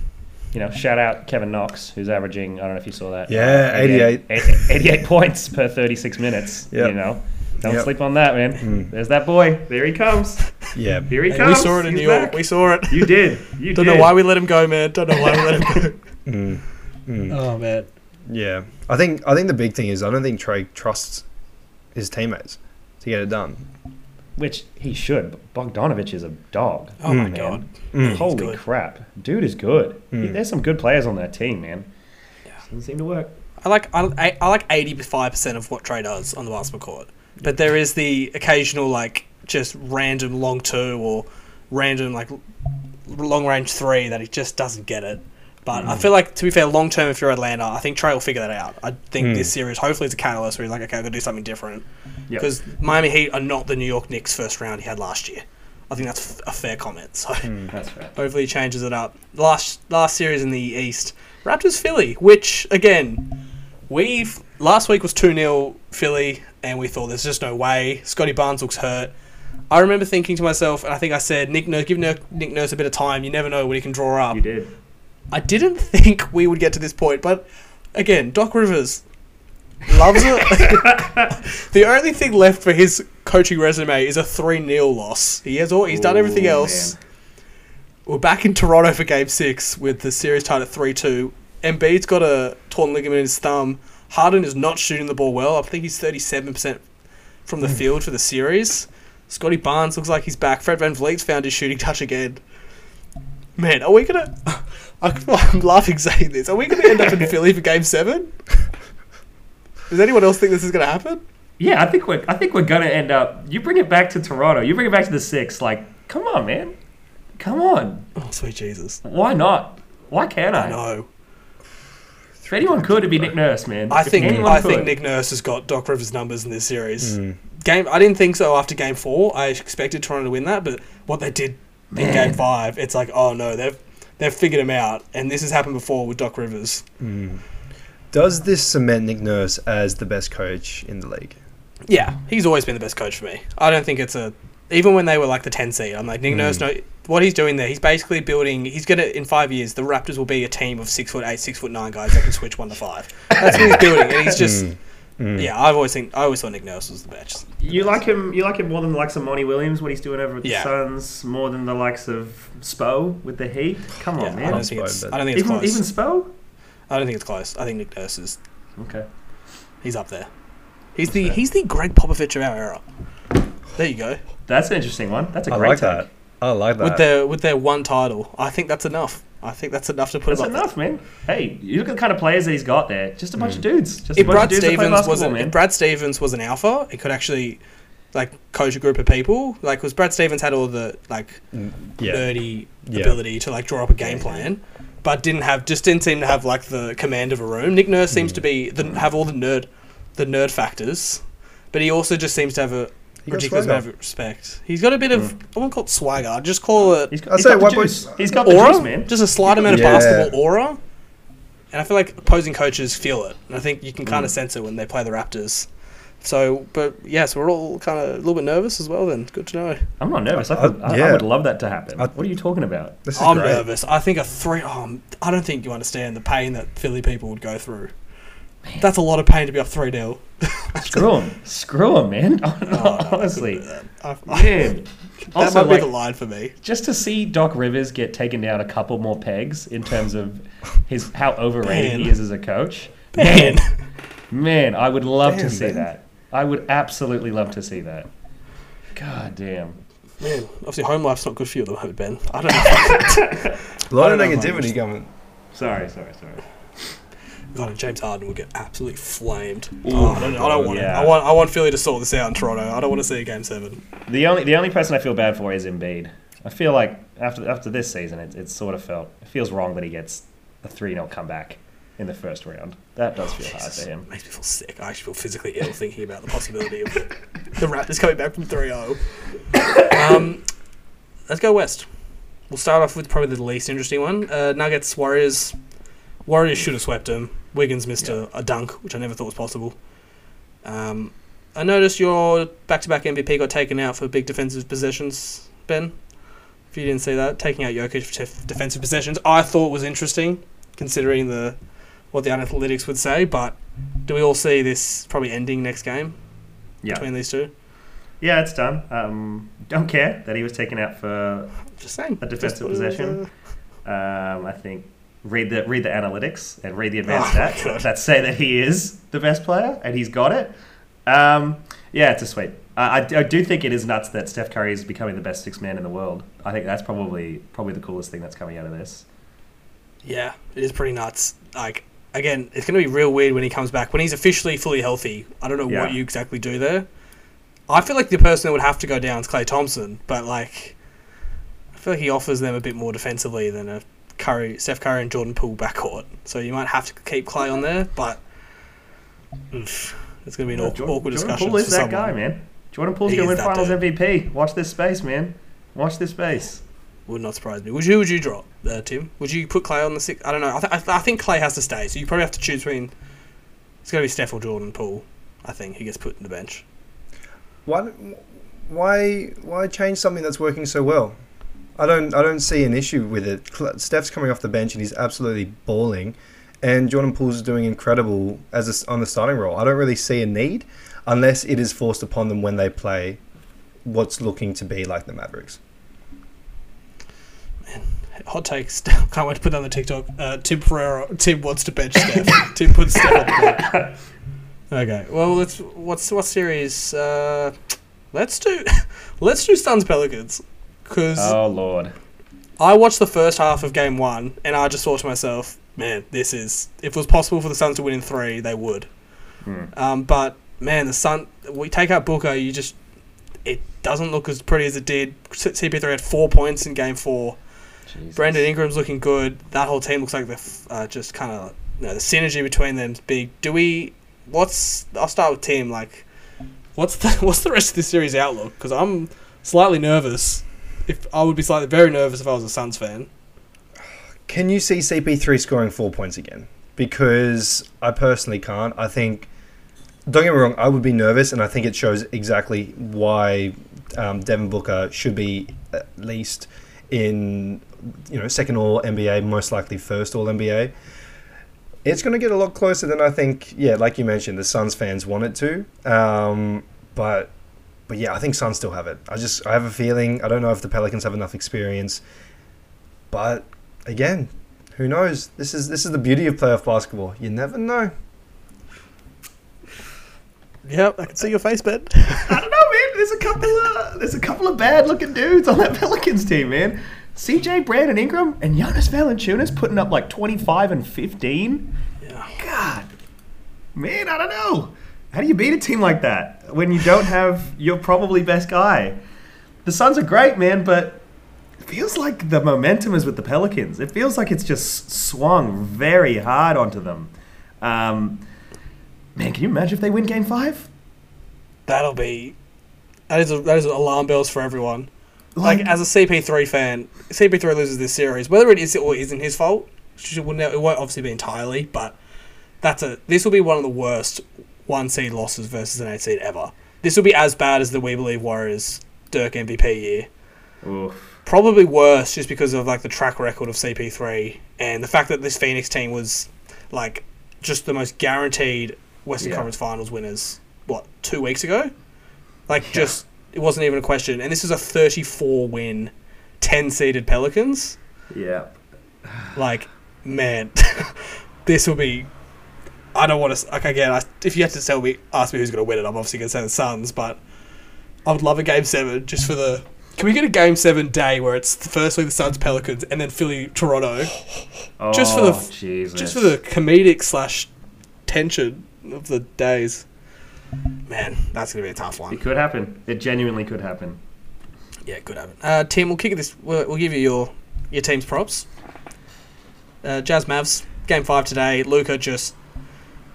[SPEAKER 1] You know, shout out Kevin Knox, who's averaging, I don't know if you saw that.
[SPEAKER 2] Yeah,
[SPEAKER 1] 88, 88 points per 36 minutes.
[SPEAKER 2] Yep.
[SPEAKER 1] You know, don't
[SPEAKER 2] Yep.
[SPEAKER 1] sleep on that, man.
[SPEAKER 2] Mm.
[SPEAKER 1] There's that boy. There he comes.
[SPEAKER 2] Yeah.
[SPEAKER 1] Here he
[SPEAKER 3] Hey,
[SPEAKER 1] comes.
[SPEAKER 3] we saw it in
[SPEAKER 1] He's
[SPEAKER 3] New York.
[SPEAKER 1] back.
[SPEAKER 3] We saw it.
[SPEAKER 1] You did. You
[SPEAKER 3] Don't
[SPEAKER 1] did.
[SPEAKER 3] know why we let him go, man. Don't know why we let him go.
[SPEAKER 2] Mm. Mm.
[SPEAKER 3] oh man.
[SPEAKER 2] Yeah, I think I think the big thing is I don't think Trey trusts his teammates to get it done.
[SPEAKER 1] Which he should. Bogdanovic is a dog.
[SPEAKER 3] Oh my
[SPEAKER 2] Mm,
[SPEAKER 3] god.
[SPEAKER 2] Mm.
[SPEAKER 1] Holy crap. Dude is good. He-
[SPEAKER 2] Mm.
[SPEAKER 1] there's some good players on that team, man.
[SPEAKER 3] Yeah.
[SPEAKER 1] Doesn't seem to work.
[SPEAKER 3] I like I, I like eighty five percent of what Trey does on the basketball court, but there is the occasional like just random long two or random like long range three that he just doesn't get it. But I feel like to be fair, long term, if you're Atlanta, I think Trey will figure that out. I think
[SPEAKER 2] Mm.
[SPEAKER 3] this series hopefully it's a catalyst where he's like, okay, I'm gonna do something different
[SPEAKER 1] Yep.
[SPEAKER 3] because Miami Heat are not the New York Knicks first round he had last year. I think that's a fair comment. So.
[SPEAKER 1] Fair.
[SPEAKER 3] Hopefully, he changes it up. Last last series in the East, Raptors Philly, which again, we've last week was two 0 Philly, and we thought there's just no way. Scottie Barnes looks hurt. I remember thinking to myself, and I think I said, Nick Nurse, give Nick, Nurse a bit of time. You never know what he can draw up.
[SPEAKER 1] You did.
[SPEAKER 3] I didn't think we would get to this point, but again, Doc Rivers loves it. the only thing left for his coaching resume is a 3 0 loss. He has all, he's done everything else.
[SPEAKER 1] man.
[SPEAKER 3] We're back in Toronto for game six with the series tied at 3 2. Embiid's got a torn ligament in his thumb. Harden is not shooting the ball well. I think he's 37% from the hmm. field for the series. Scottie Barnes looks like he's back. Fred VanVleet's found his shooting touch again. Man, are we going to. I'm laughing saying this. Are we going to end up in Philly for game seven? Does anyone else think this is going to happen?
[SPEAKER 1] Yeah, I think we're I think we're gonna end up. You bring it back to Toronto. You bring it back to the six. Like, come on, man. Come on.
[SPEAKER 3] Oh, sweet Jesus.
[SPEAKER 1] Why not? Why can't I?
[SPEAKER 3] I know.
[SPEAKER 1] If anyone could, it'd be Nick Nurse, man.
[SPEAKER 3] I
[SPEAKER 1] If
[SPEAKER 3] think
[SPEAKER 1] anyone
[SPEAKER 3] I think. Nick Nurse has got Doc Rivers' numbers in this series.
[SPEAKER 2] Mm.
[SPEAKER 3] Game, I didn't think so after Game Four. I expected Toronto to win that, but what they did in Game Five, it's like, oh no, they've they've figured him out, and this has happened before with Doc Rivers.
[SPEAKER 2] Mm. Does this cement Nick Nurse as the best coach in the league?
[SPEAKER 3] Yeah, he's always been the best coach for me. I don't think it's a even when they were like the ten seed. I'm like Nick
[SPEAKER 2] Mm.
[SPEAKER 3] Nurse. No, what he's doing there, he's basically building. He's gonna in five years, the Raptors will be a team of six foot eight, six foot nine guys that can switch one to five. That's what he's building, and he's just.
[SPEAKER 2] Mm. Mm.
[SPEAKER 3] Yeah, I've always think I always thought Nick Nurse was the best.
[SPEAKER 1] You like him? You like him more than the likes of Monty Williams? What he's doing over with
[SPEAKER 3] Yeah.
[SPEAKER 1] the Suns? More than the likes of Spo with the Heat? Come
[SPEAKER 3] Yeah,
[SPEAKER 1] on,
[SPEAKER 3] I
[SPEAKER 1] man.
[SPEAKER 3] don't think it's.
[SPEAKER 2] But-
[SPEAKER 3] I don't think it's
[SPEAKER 1] Even
[SPEAKER 3] close.
[SPEAKER 1] even Spo?
[SPEAKER 3] I don't think it's close. I think Nick Nurse is.
[SPEAKER 1] Okay.
[SPEAKER 3] He's up there. He's the
[SPEAKER 1] fair.
[SPEAKER 3] he's the Gregg Popovich of our era. There you go.
[SPEAKER 1] That's an interesting one. That's a
[SPEAKER 2] I
[SPEAKER 1] great
[SPEAKER 2] like
[SPEAKER 1] take.
[SPEAKER 2] that. I like that.
[SPEAKER 3] With their with their one title, I think that's enough. I think that's enough to put
[SPEAKER 1] That's
[SPEAKER 3] him up
[SPEAKER 1] enough, man. Hey, you look at the kind of players that he's got there. Just a bunch of
[SPEAKER 2] Mm.
[SPEAKER 1] dudes. Just
[SPEAKER 3] If
[SPEAKER 1] a bunch
[SPEAKER 3] Brad
[SPEAKER 1] of dudes
[SPEAKER 3] Stevens wasn't
[SPEAKER 1] man.
[SPEAKER 3] if Brad Stevens was an alpha, it could actually like coach a group of people. Like, because Brad Stevens had all the like
[SPEAKER 2] Mm, yeah.
[SPEAKER 3] nerdy
[SPEAKER 2] Yeah.
[SPEAKER 3] ability to like draw up a game plan, but didn't have just didn't seem to have like the command of a room. Nick Nurse seems
[SPEAKER 2] Mm.
[SPEAKER 3] to be the, have all the nerd the nerd factors, but he also just seems to have a
[SPEAKER 2] He got
[SPEAKER 3] ridiculous
[SPEAKER 2] swagger.
[SPEAKER 3] amount of respect. He's got a bit of I won't call it swagger. I'd just call it
[SPEAKER 1] He's,
[SPEAKER 2] I'd
[SPEAKER 1] he's
[SPEAKER 2] say
[SPEAKER 1] got the
[SPEAKER 2] white
[SPEAKER 1] juice.
[SPEAKER 2] boys-
[SPEAKER 1] He's got the
[SPEAKER 3] aura,
[SPEAKER 1] juice, man.
[SPEAKER 3] just a slight amount of
[SPEAKER 2] Yeah.
[SPEAKER 3] basketball aura. And I feel like opposing coaches feel it. And I think you can kind of
[SPEAKER 1] Mm.
[SPEAKER 3] sense it when they play the Raptors. So, but yeah, so we're all kind of a little bit nervous as well. Then good to know.
[SPEAKER 1] I'm not nervous. I,
[SPEAKER 2] I-
[SPEAKER 1] could- I, I would love that to happen.
[SPEAKER 2] I-
[SPEAKER 1] what are you talking about?
[SPEAKER 2] This is
[SPEAKER 3] I'm
[SPEAKER 2] great.
[SPEAKER 3] nervous. I think a three. Oh, I don't think you understand the pain that Philly people would go through. That's a lot of pain to be up three 0
[SPEAKER 1] Screw him. Screw him, man. Honestly.
[SPEAKER 3] that
[SPEAKER 1] Man. Also,
[SPEAKER 3] might be
[SPEAKER 1] like,
[SPEAKER 3] the line for me.
[SPEAKER 1] just to see Doc Rivers get taken down a couple more pegs in terms of his how overrated
[SPEAKER 3] Man.
[SPEAKER 1] he is as a coach.
[SPEAKER 3] Man.
[SPEAKER 1] Man, I would love to see
[SPEAKER 2] man.
[SPEAKER 1] that. I would absolutely love to see that. God damn.
[SPEAKER 3] Man, obviously home life's not good for you at the moment, Ben. I don't know.
[SPEAKER 2] A lot of negativity
[SPEAKER 3] man.
[SPEAKER 2] coming.
[SPEAKER 1] Sorry, sorry, sorry.
[SPEAKER 3] God, and James Harden would get absolutely flamed. Oh, I don't, I don't want
[SPEAKER 1] yeah.
[SPEAKER 3] it. I want I want Philly to sort this out in Toronto. I don't want to see a game seven.
[SPEAKER 1] The only the only person I feel bad for is Embiid. I feel like after after this season, it, it sort of felt it feels wrong that he gets a three 0 comeback in the first round. That does feel hard
[SPEAKER 3] Jesus,
[SPEAKER 1] for him.
[SPEAKER 3] Makes me feel sick. I actually feel physically ill thinking about the possibility of the Raptors coming back from 3-0. Um, let's go west. We'll start off with probably the least interesting one. Uh, Nuggets, Warriors. Warriors should have swept them. Wiggins missed a, a dunk, which I never thought was possible. Um, I noticed your back-to-back MVP got taken out for big defensive possessions, Ben. If you didn't see that, taking out Jokic for tef- defensive possessions, I thought was interesting, considering the what the analytics would say. But do we all see this probably ending next game
[SPEAKER 1] Yeah,
[SPEAKER 3] between these two?
[SPEAKER 1] yeah, it's done. Um, don't care that he was taken out for
[SPEAKER 3] Just saying.
[SPEAKER 1] A defensive
[SPEAKER 3] Just was,
[SPEAKER 1] possession?
[SPEAKER 3] uh,
[SPEAKER 1] Um, I think read the read the analytics and read the advanced
[SPEAKER 3] Oh
[SPEAKER 1] stats that say that he is the best player and he's got it. Um, yeah, it's a sweep. I, I, I do think it is nuts that Steph Curry is becoming the best six man in the world. I think that's probably probably the coolest thing that's coming out of this.
[SPEAKER 3] Yeah, it is pretty nuts. Like again, it's going to be real weird when he comes back. When he's officially fully healthy, I don't know
[SPEAKER 1] Yeah.
[SPEAKER 3] what you exactly do there. I feel like the person that would have to go down is Klay Thompson, but like, I feel like he offers them a bit more defensively than a Curry, Steph Curry, and Jordan Poole backcourt. So you might have to keep Klay on there, but oof, it's going to be an awkward,
[SPEAKER 1] Jordan,
[SPEAKER 3] awkward
[SPEAKER 1] Jordan
[SPEAKER 3] discussion.
[SPEAKER 1] Poole is
[SPEAKER 3] for
[SPEAKER 1] that
[SPEAKER 3] someone.
[SPEAKER 1] guy, man. Jordan Poole's going to win Finals
[SPEAKER 3] dude.
[SPEAKER 1] MVP. Watch this space, man. Watch this space.
[SPEAKER 3] Would not surprise me. Would you? Would you drop, uh, Tim? Would you put Klay on the six? I don't know. I, th- I, th- I think Clay has to stay. So you probably have to choose between. It's going to be Steph or Jordan Poole. I think he gets put in the bench.
[SPEAKER 2] Why, why, why change something that's working so well? I don't, I don't see an issue with it. Steph's coming off the bench and he's absolutely balling, and Jordan Poole's doing incredible as a on the starting role. I don't really see a need, unless it is forced upon them when they play what's looking to be like the Mavericks.
[SPEAKER 3] Hot takes. Can't wait to put that on the TikTok. Uh, Tim Pereira. Tim wants to bench Steph. Tim puts Steph on the bench. Okay. Well, let's. What's what series? Uh, let's do. Let's do Suns Pelicans. Because
[SPEAKER 1] Oh lord.
[SPEAKER 3] I watched the first half of game one, and I just thought to myself, man, this is. If it was possible for the Suns to win in three, they would.
[SPEAKER 1] Hmm.
[SPEAKER 3] Um, but man, the Sun. We take out Booker, you just. It doesn't look as pretty as it did. CP3 had four points in game four.
[SPEAKER 1] Jesus.
[SPEAKER 3] Brandon Ingram's looking good. That whole team looks like they're uh, just kind of. You know, the synergy between them's big. Do we. What's. I'll start with Tim. Like, what's the, what's the rest of this series outlook? Because I'm slightly nervous. If I would be slightly very nervous if I was a Suns fan.
[SPEAKER 2] Can you see CP3 scoring four points again? Because I personally can't. I think, don't get me wrong, I would be nervous, and I think it shows exactly why um, Devin Booker should be at least in, you know, second All NBA, most likely first All NBA. It's going to get a lot closer than I think. Yeah, like you mentioned, the Suns fans want it to. Um, but, but yeah, I think Suns still have it. I just I have a feeling. I don't know if the Pelicans have enough experience, but again, who knows? This is this is the beauty of playoff basketball. You never know.
[SPEAKER 3] Yep, I can see your face, Ben.
[SPEAKER 1] I don't know, man. There's a couple of there's a couple of bad looking dudes on that Pelicans team, man. CJ Brandon Ingram and Jonas Valanciunas putting up like 25 and 15.
[SPEAKER 3] yeah.
[SPEAKER 1] God, man, I don't know. How do you beat a team like that when you don't have your probably best guy? The Suns are great, man, but it feels like the momentum is with the Pelicans. It feels like it's just swung very hard onto them. Um, man, can you imagine if they win Game Five?
[SPEAKER 3] That'll be. That is a, that is alarm bells for everyone. Like, as a CP3 fan, CP3 loses this series, whether it is or isn't his fault, it, will ne- it won't obviously be entirely, but that's a this will be one of the worst one seed losses versus an eight seed ever. This will be as bad as the We Believe Warriors Dirk MVP year.
[SPEAKER 1] Oof.
[SPEAKER 3] Probably worse just because of like the track record of CP3 and the fact that this Phoenix team was like just the most guaranteed Western
[SPEAKER 1] Yeah.
[SPEAKER 3] Conference Finals winners. What two weeks ago? Like
[SPEAKER 1] Yeah.
[SPEAKER 3] just it wasn't even a question. And this is a 34 win, 10 seeded Pelicans.
[SPEAKER 1] Yeah.
[SPEAKER 3] Like man, this will be. I don't want to. Like again, I, if you had to tell me, ask me who's going to win it, I'm obviously going to say the Suns. But I would love a game seven just for the Can we get a game seven day where it's firstly the Suns Pelicans and then Philly Toronto,
[SPEAKER 1] Oh,
[SPEAKER 3] Just for the
[SPEAKER 1] Jesus.
[SPEAKER 3] just for the comedic slash tension of the days? Man, that's gonna be a tough one.
[SPEAKER 1] It could happen. It genuinely could happen.
[SPEAKER 3] Yeah, it could happen. Uh, Tim, we'll kick it this. We'll, we'll give you your your team's props. Uh, Jazz Mavs game five today. Luka just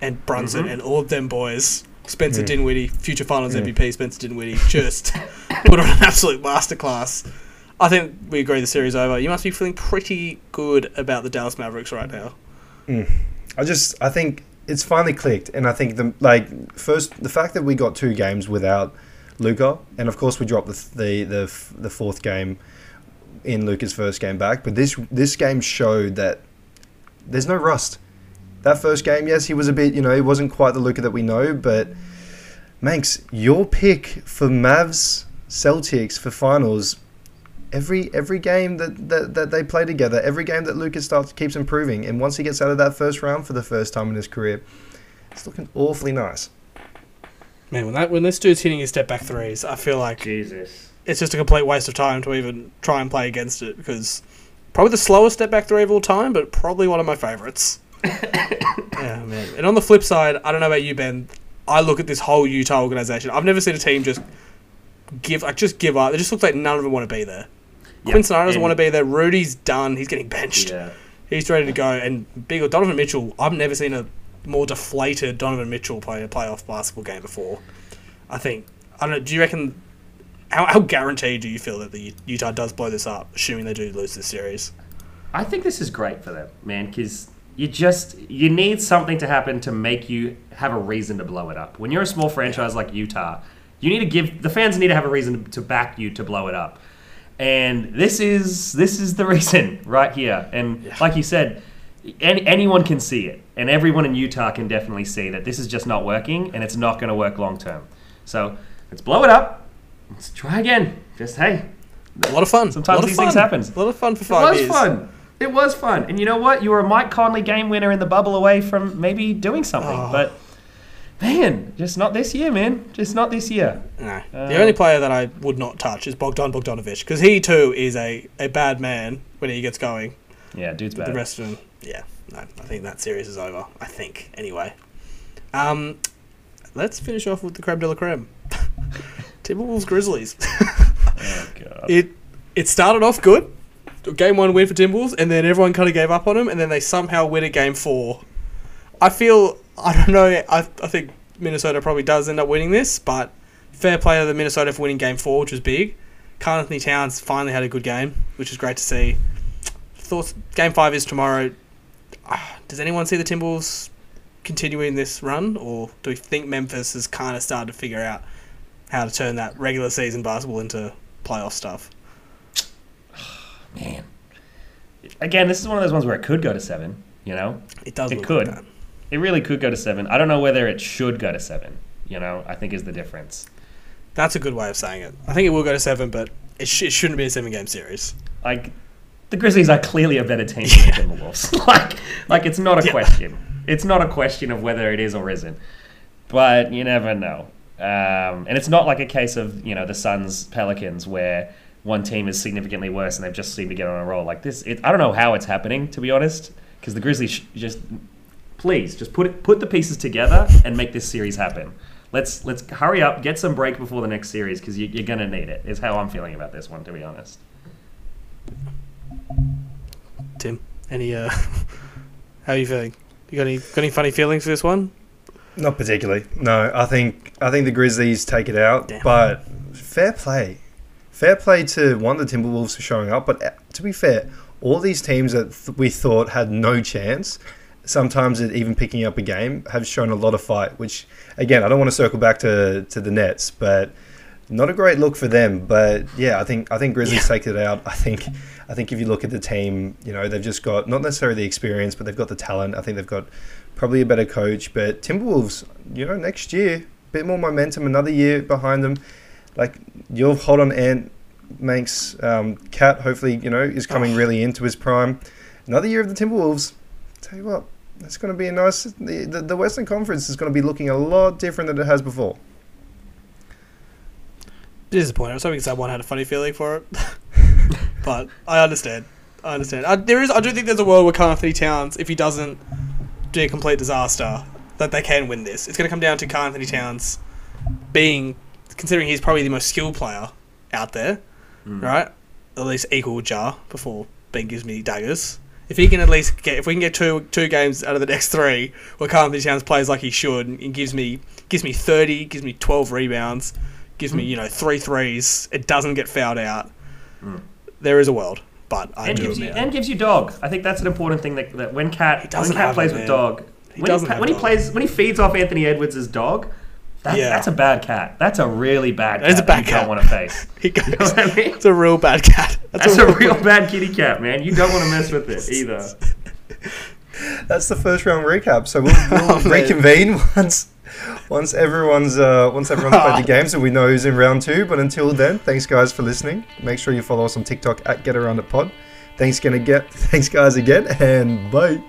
[SPEAKER 3] and Brunson
[SPEAKER 1] Mhm.
[SPEAKER 3] and all of them boys. Spencer
[SPEAKER 2] Mm.
[SPEAKER 3] Dinwiddie, future Finals
[SPEAKER 2] Mm.
[SPEAKER 3] MVP. Spencer Dinwiddie just put on an absolute masterclass. I think we agree the series over. You must be feeling pretty good about the Dallas Mavericks right now.
[SPEAKER 2] I just I think it's finally clicked, and I think the like first the fact that we got two games without Luka, and of course we dropped the the the, the fourth game in Luka's first game back, but this this game showed that there's no rust. That first game, yes, he was a bit, you know, he wasn't quite the Luka that we know, but Manx, your pick for Mavs Celtics for finals. Every every game that, that, that they play together, every game that Lucas starts keeps improving, and once he gets out of that first round for the first time in his career, it's looking awfully nice.
[SPEAKER 3] Man, when that when this dude's hitting his step back threes, I feel like
[SPEAKER 1] Jesus.
[SPEAKER 3] it's just a complete waste of time to even try and play against it because probably the slowest step back three of all time, but probably one of my favorites. yeah, man. And on the flip side, I don't know about you, Ben. I look at this whole Utah organization. I've never seen a team just give like just give up. It just looks like none of them want to be there. Quin Snyder doesn't want to be there. Rudy's done. He's getting benched.
[SPEAKER 1] Yeah.
[SPEAKER 3] He's ready to go. And big Donovan Mitchell. I've never seen a more deflated Donovan Mitchell play a playoff basketball game before. I think. I don't know. Do you reckon? How, how guaranteed do you feel that the Utah does blow this up, assuming they do lose this series?
[SPEAKER 1] I think this is great for them, man, because you just you need something to happen to make you have a reason to blow it up. When you're a small franchise like Utah, you need to give the fans need to have a reason to back you to blow it up. And this is this is the reason right here. And like you said, any, anyone can see it, and everyone in Utah can definitely see that this is just not working, and it's not going to work long term. So let's blow it up. Let's try again. Just hey,
[SPEAKER 3] A lot of fun.
[SPEAKER 1] Sometimes these
[SPEAKER 3] of
[SPEAKER 1] things
[SPEAKER 3] fun.
[SPEAKER 1] happen.
[SPEAKER 3] A lot of fun for
[SPEAKER 1] it
[SPEAKER 3] five
[SPEAKER 1] was
[SPEAKER 3] years.
[SPEAKER 1] fun. It was fun. And you know what? You were a Mike Conley game winner in the bubble away from maybe doing something.
[SPEAKER 3] Oh.
[SPEAKER 1] But man, just not this year, man. Just not this year.
[SPEAKER 3] No.
[SPEAKER 1] Uh,
[SPEAKER 3] the only player that I would not touch is Bogdan Bogdanovic because he too is a, a bad man when he gets going.
[SPEAKER 1] Yeah, dude's
[SPEAKER 3] But
[SPEAKER 1] bad.
[SPEAKER 3] the rest of them, yeah, no, I think that series is over. I think anyway. Um, let's finish off with the creme de la creme. Timberwolves Grizzlies.
[SPEAKER 1] oh god.
[SPEAKER 3] it it started off good, game one win for Timberwolves, and then everyone kind of gave up on them, and then they somehow win a game four. I feel I don't know. I I think Minnesota probably does end up winning this, but fair play to the Minnesota for winning game four, which was big. Karl Towns finally had a good game, which is great to see. Thoughts? Game five is tomorrow. Ah, Does anyone see the Timberwolves continuing this run, or do we think Memphis has kind of started to figure out how to turn that regular season basketball into playoff stuff?
[SPEAKER 1] Man. Again, this is one of those ones where it could go to seven, you know?
[SPEAKER 3] It does.
[SPEAKER 1] It
[SPEAKER 3] look
[SPEAKER 1] could.
[SPEAKER 3] Like that.
[SPEAKER 1] It really could go to seven. I don't know whether it should go to seven, you know, I think is the difference.
[SPEAKER 3] That's a good way of saying it. I think it will go to seven, but it, sh- it shouldn't be a seven game series.
[SPEAKER 1] Like the Grizzlies are clearly a better team
[SPEAKER 3] Yeah.
[SPEAKER 1] than the Wolves. like like it's not a
[SPEAKER 3] Yeah.
[SPEAKER 1] question. It's not a question of whether it is or isn't. But you never know. Um, and it's not like a case of, you know, the Suns Pelicans where one team is significantly worse and they've just seemed to get on a roll like this. It, I don't know how it's happening to be honest, because the Grizzlies sh- just please just put it, put the pieces together and make this series happen. Let's let's hurry up, get some break before the next series because you, you're gonna need it. Is how I'm feeling about this one, to be honest.
[SPEAKER 3] Tim, any uh, how are you feeling? You got any got any funny feelings for this one?
[SPEAKER 2] Not particularly. No, I think I think the Grizzlies take it out,
[SPEAKER 3] Damn.
[SPEAKER 2] but fair play, fair play to one the Timberwolves for showing up. But uh, to be fair, all these teams that th- we thought had no chance, sometimes at even picking up a game, have shown a lot of fight. Which again, I don't want to circle back to to the Nets, but not a great look for them. But yeah, I think I think Grizzlies take it out. I think I think if you look at the team, you know they've just got not necessarily the experience, but they've got the talent. I think they've got probably a better coach. But Timberwolves, you know, next year, a bit more momentum, another year behind them. Like you'll hold on, Ant Manx, um, Cat. Hopefully, you know, is coming
[SPEAKER 3] Oh.
[SPEAKER 2] really into his prime. Another year of the Timberwolves. Tell you what, it's going to be a nice. The, the the Western Conference is going to be looking a lot different than it has before.
[SPEAKER 3] disappointed. I was hoping someone had a funny feeling for it, but I understand. I understand. Uh, there is. I do think there's a world where Karl-Anthony Towns, if he doesn't do a complete disaster, that they can win this. It's going to come down to Karl-Anthony Towns being, considering he's probably the most skilled player out there, hmm. right? At least equal Jar before Ben gives me daggers. If he can at least get, if we can get two two games out of the next three where Karl-Anthony Towns plays like he should and gives me gives me thirty, gives me twelve rebounds, gives me hmm. you know three threes, it doesn't get fouled out. Hmm. There is a world, but I
[SPEAKER 1] and
[SPEAKER 3] do
[SPEAKER 1] gives you and gives you dog. I think that's an important thing that, that when Cat when
[SPEAKER 3] doesn't
[SPEAKER 1] Cat
[SPEAKER 3] have
[SPEAKER 1] plays
[SPEAKER 3] it,
[SPEAKER 1] with dog,
[SPEAKER 3] He
[SPEAKER 1] when, he,
[SPEAKER 3] have
[SPEAKER 1] when he plays when he feeds off Anthony Edwards' dog, that,
[SPEAKER 3] Yeah.
[SPEAKER 1] that's a bad cat. That's a really bad.
[SPEAKER 3] That is
[SPEAKER 1] cat
[SPEAKER 3] a bad
[SPEAKER 1] that you
[SPEAKER 3] cat.
[SPEAKER 1] Don't want to face.
[SPEAKER 3] he goes,
[SPEAKER 1] You know what I mean?
[SPEAKER 3] it's a real bad cat.
[SPEAKER 1] That's a real bad kitty cat, man. You don't want to mess with it either.
[SPEAKER 2] That's the first round recap. So we'll, we'll
[SPEAKER 3] Oh, man.
[SPEAKER 2] reconvene once once everyone's uh, once everyone's played the games and we know who's in round two. But until then, thanks guys for listening. Make sure you follow us on TikTok at Get Around It Pod. Thanks gonna get thanks guys again and bye.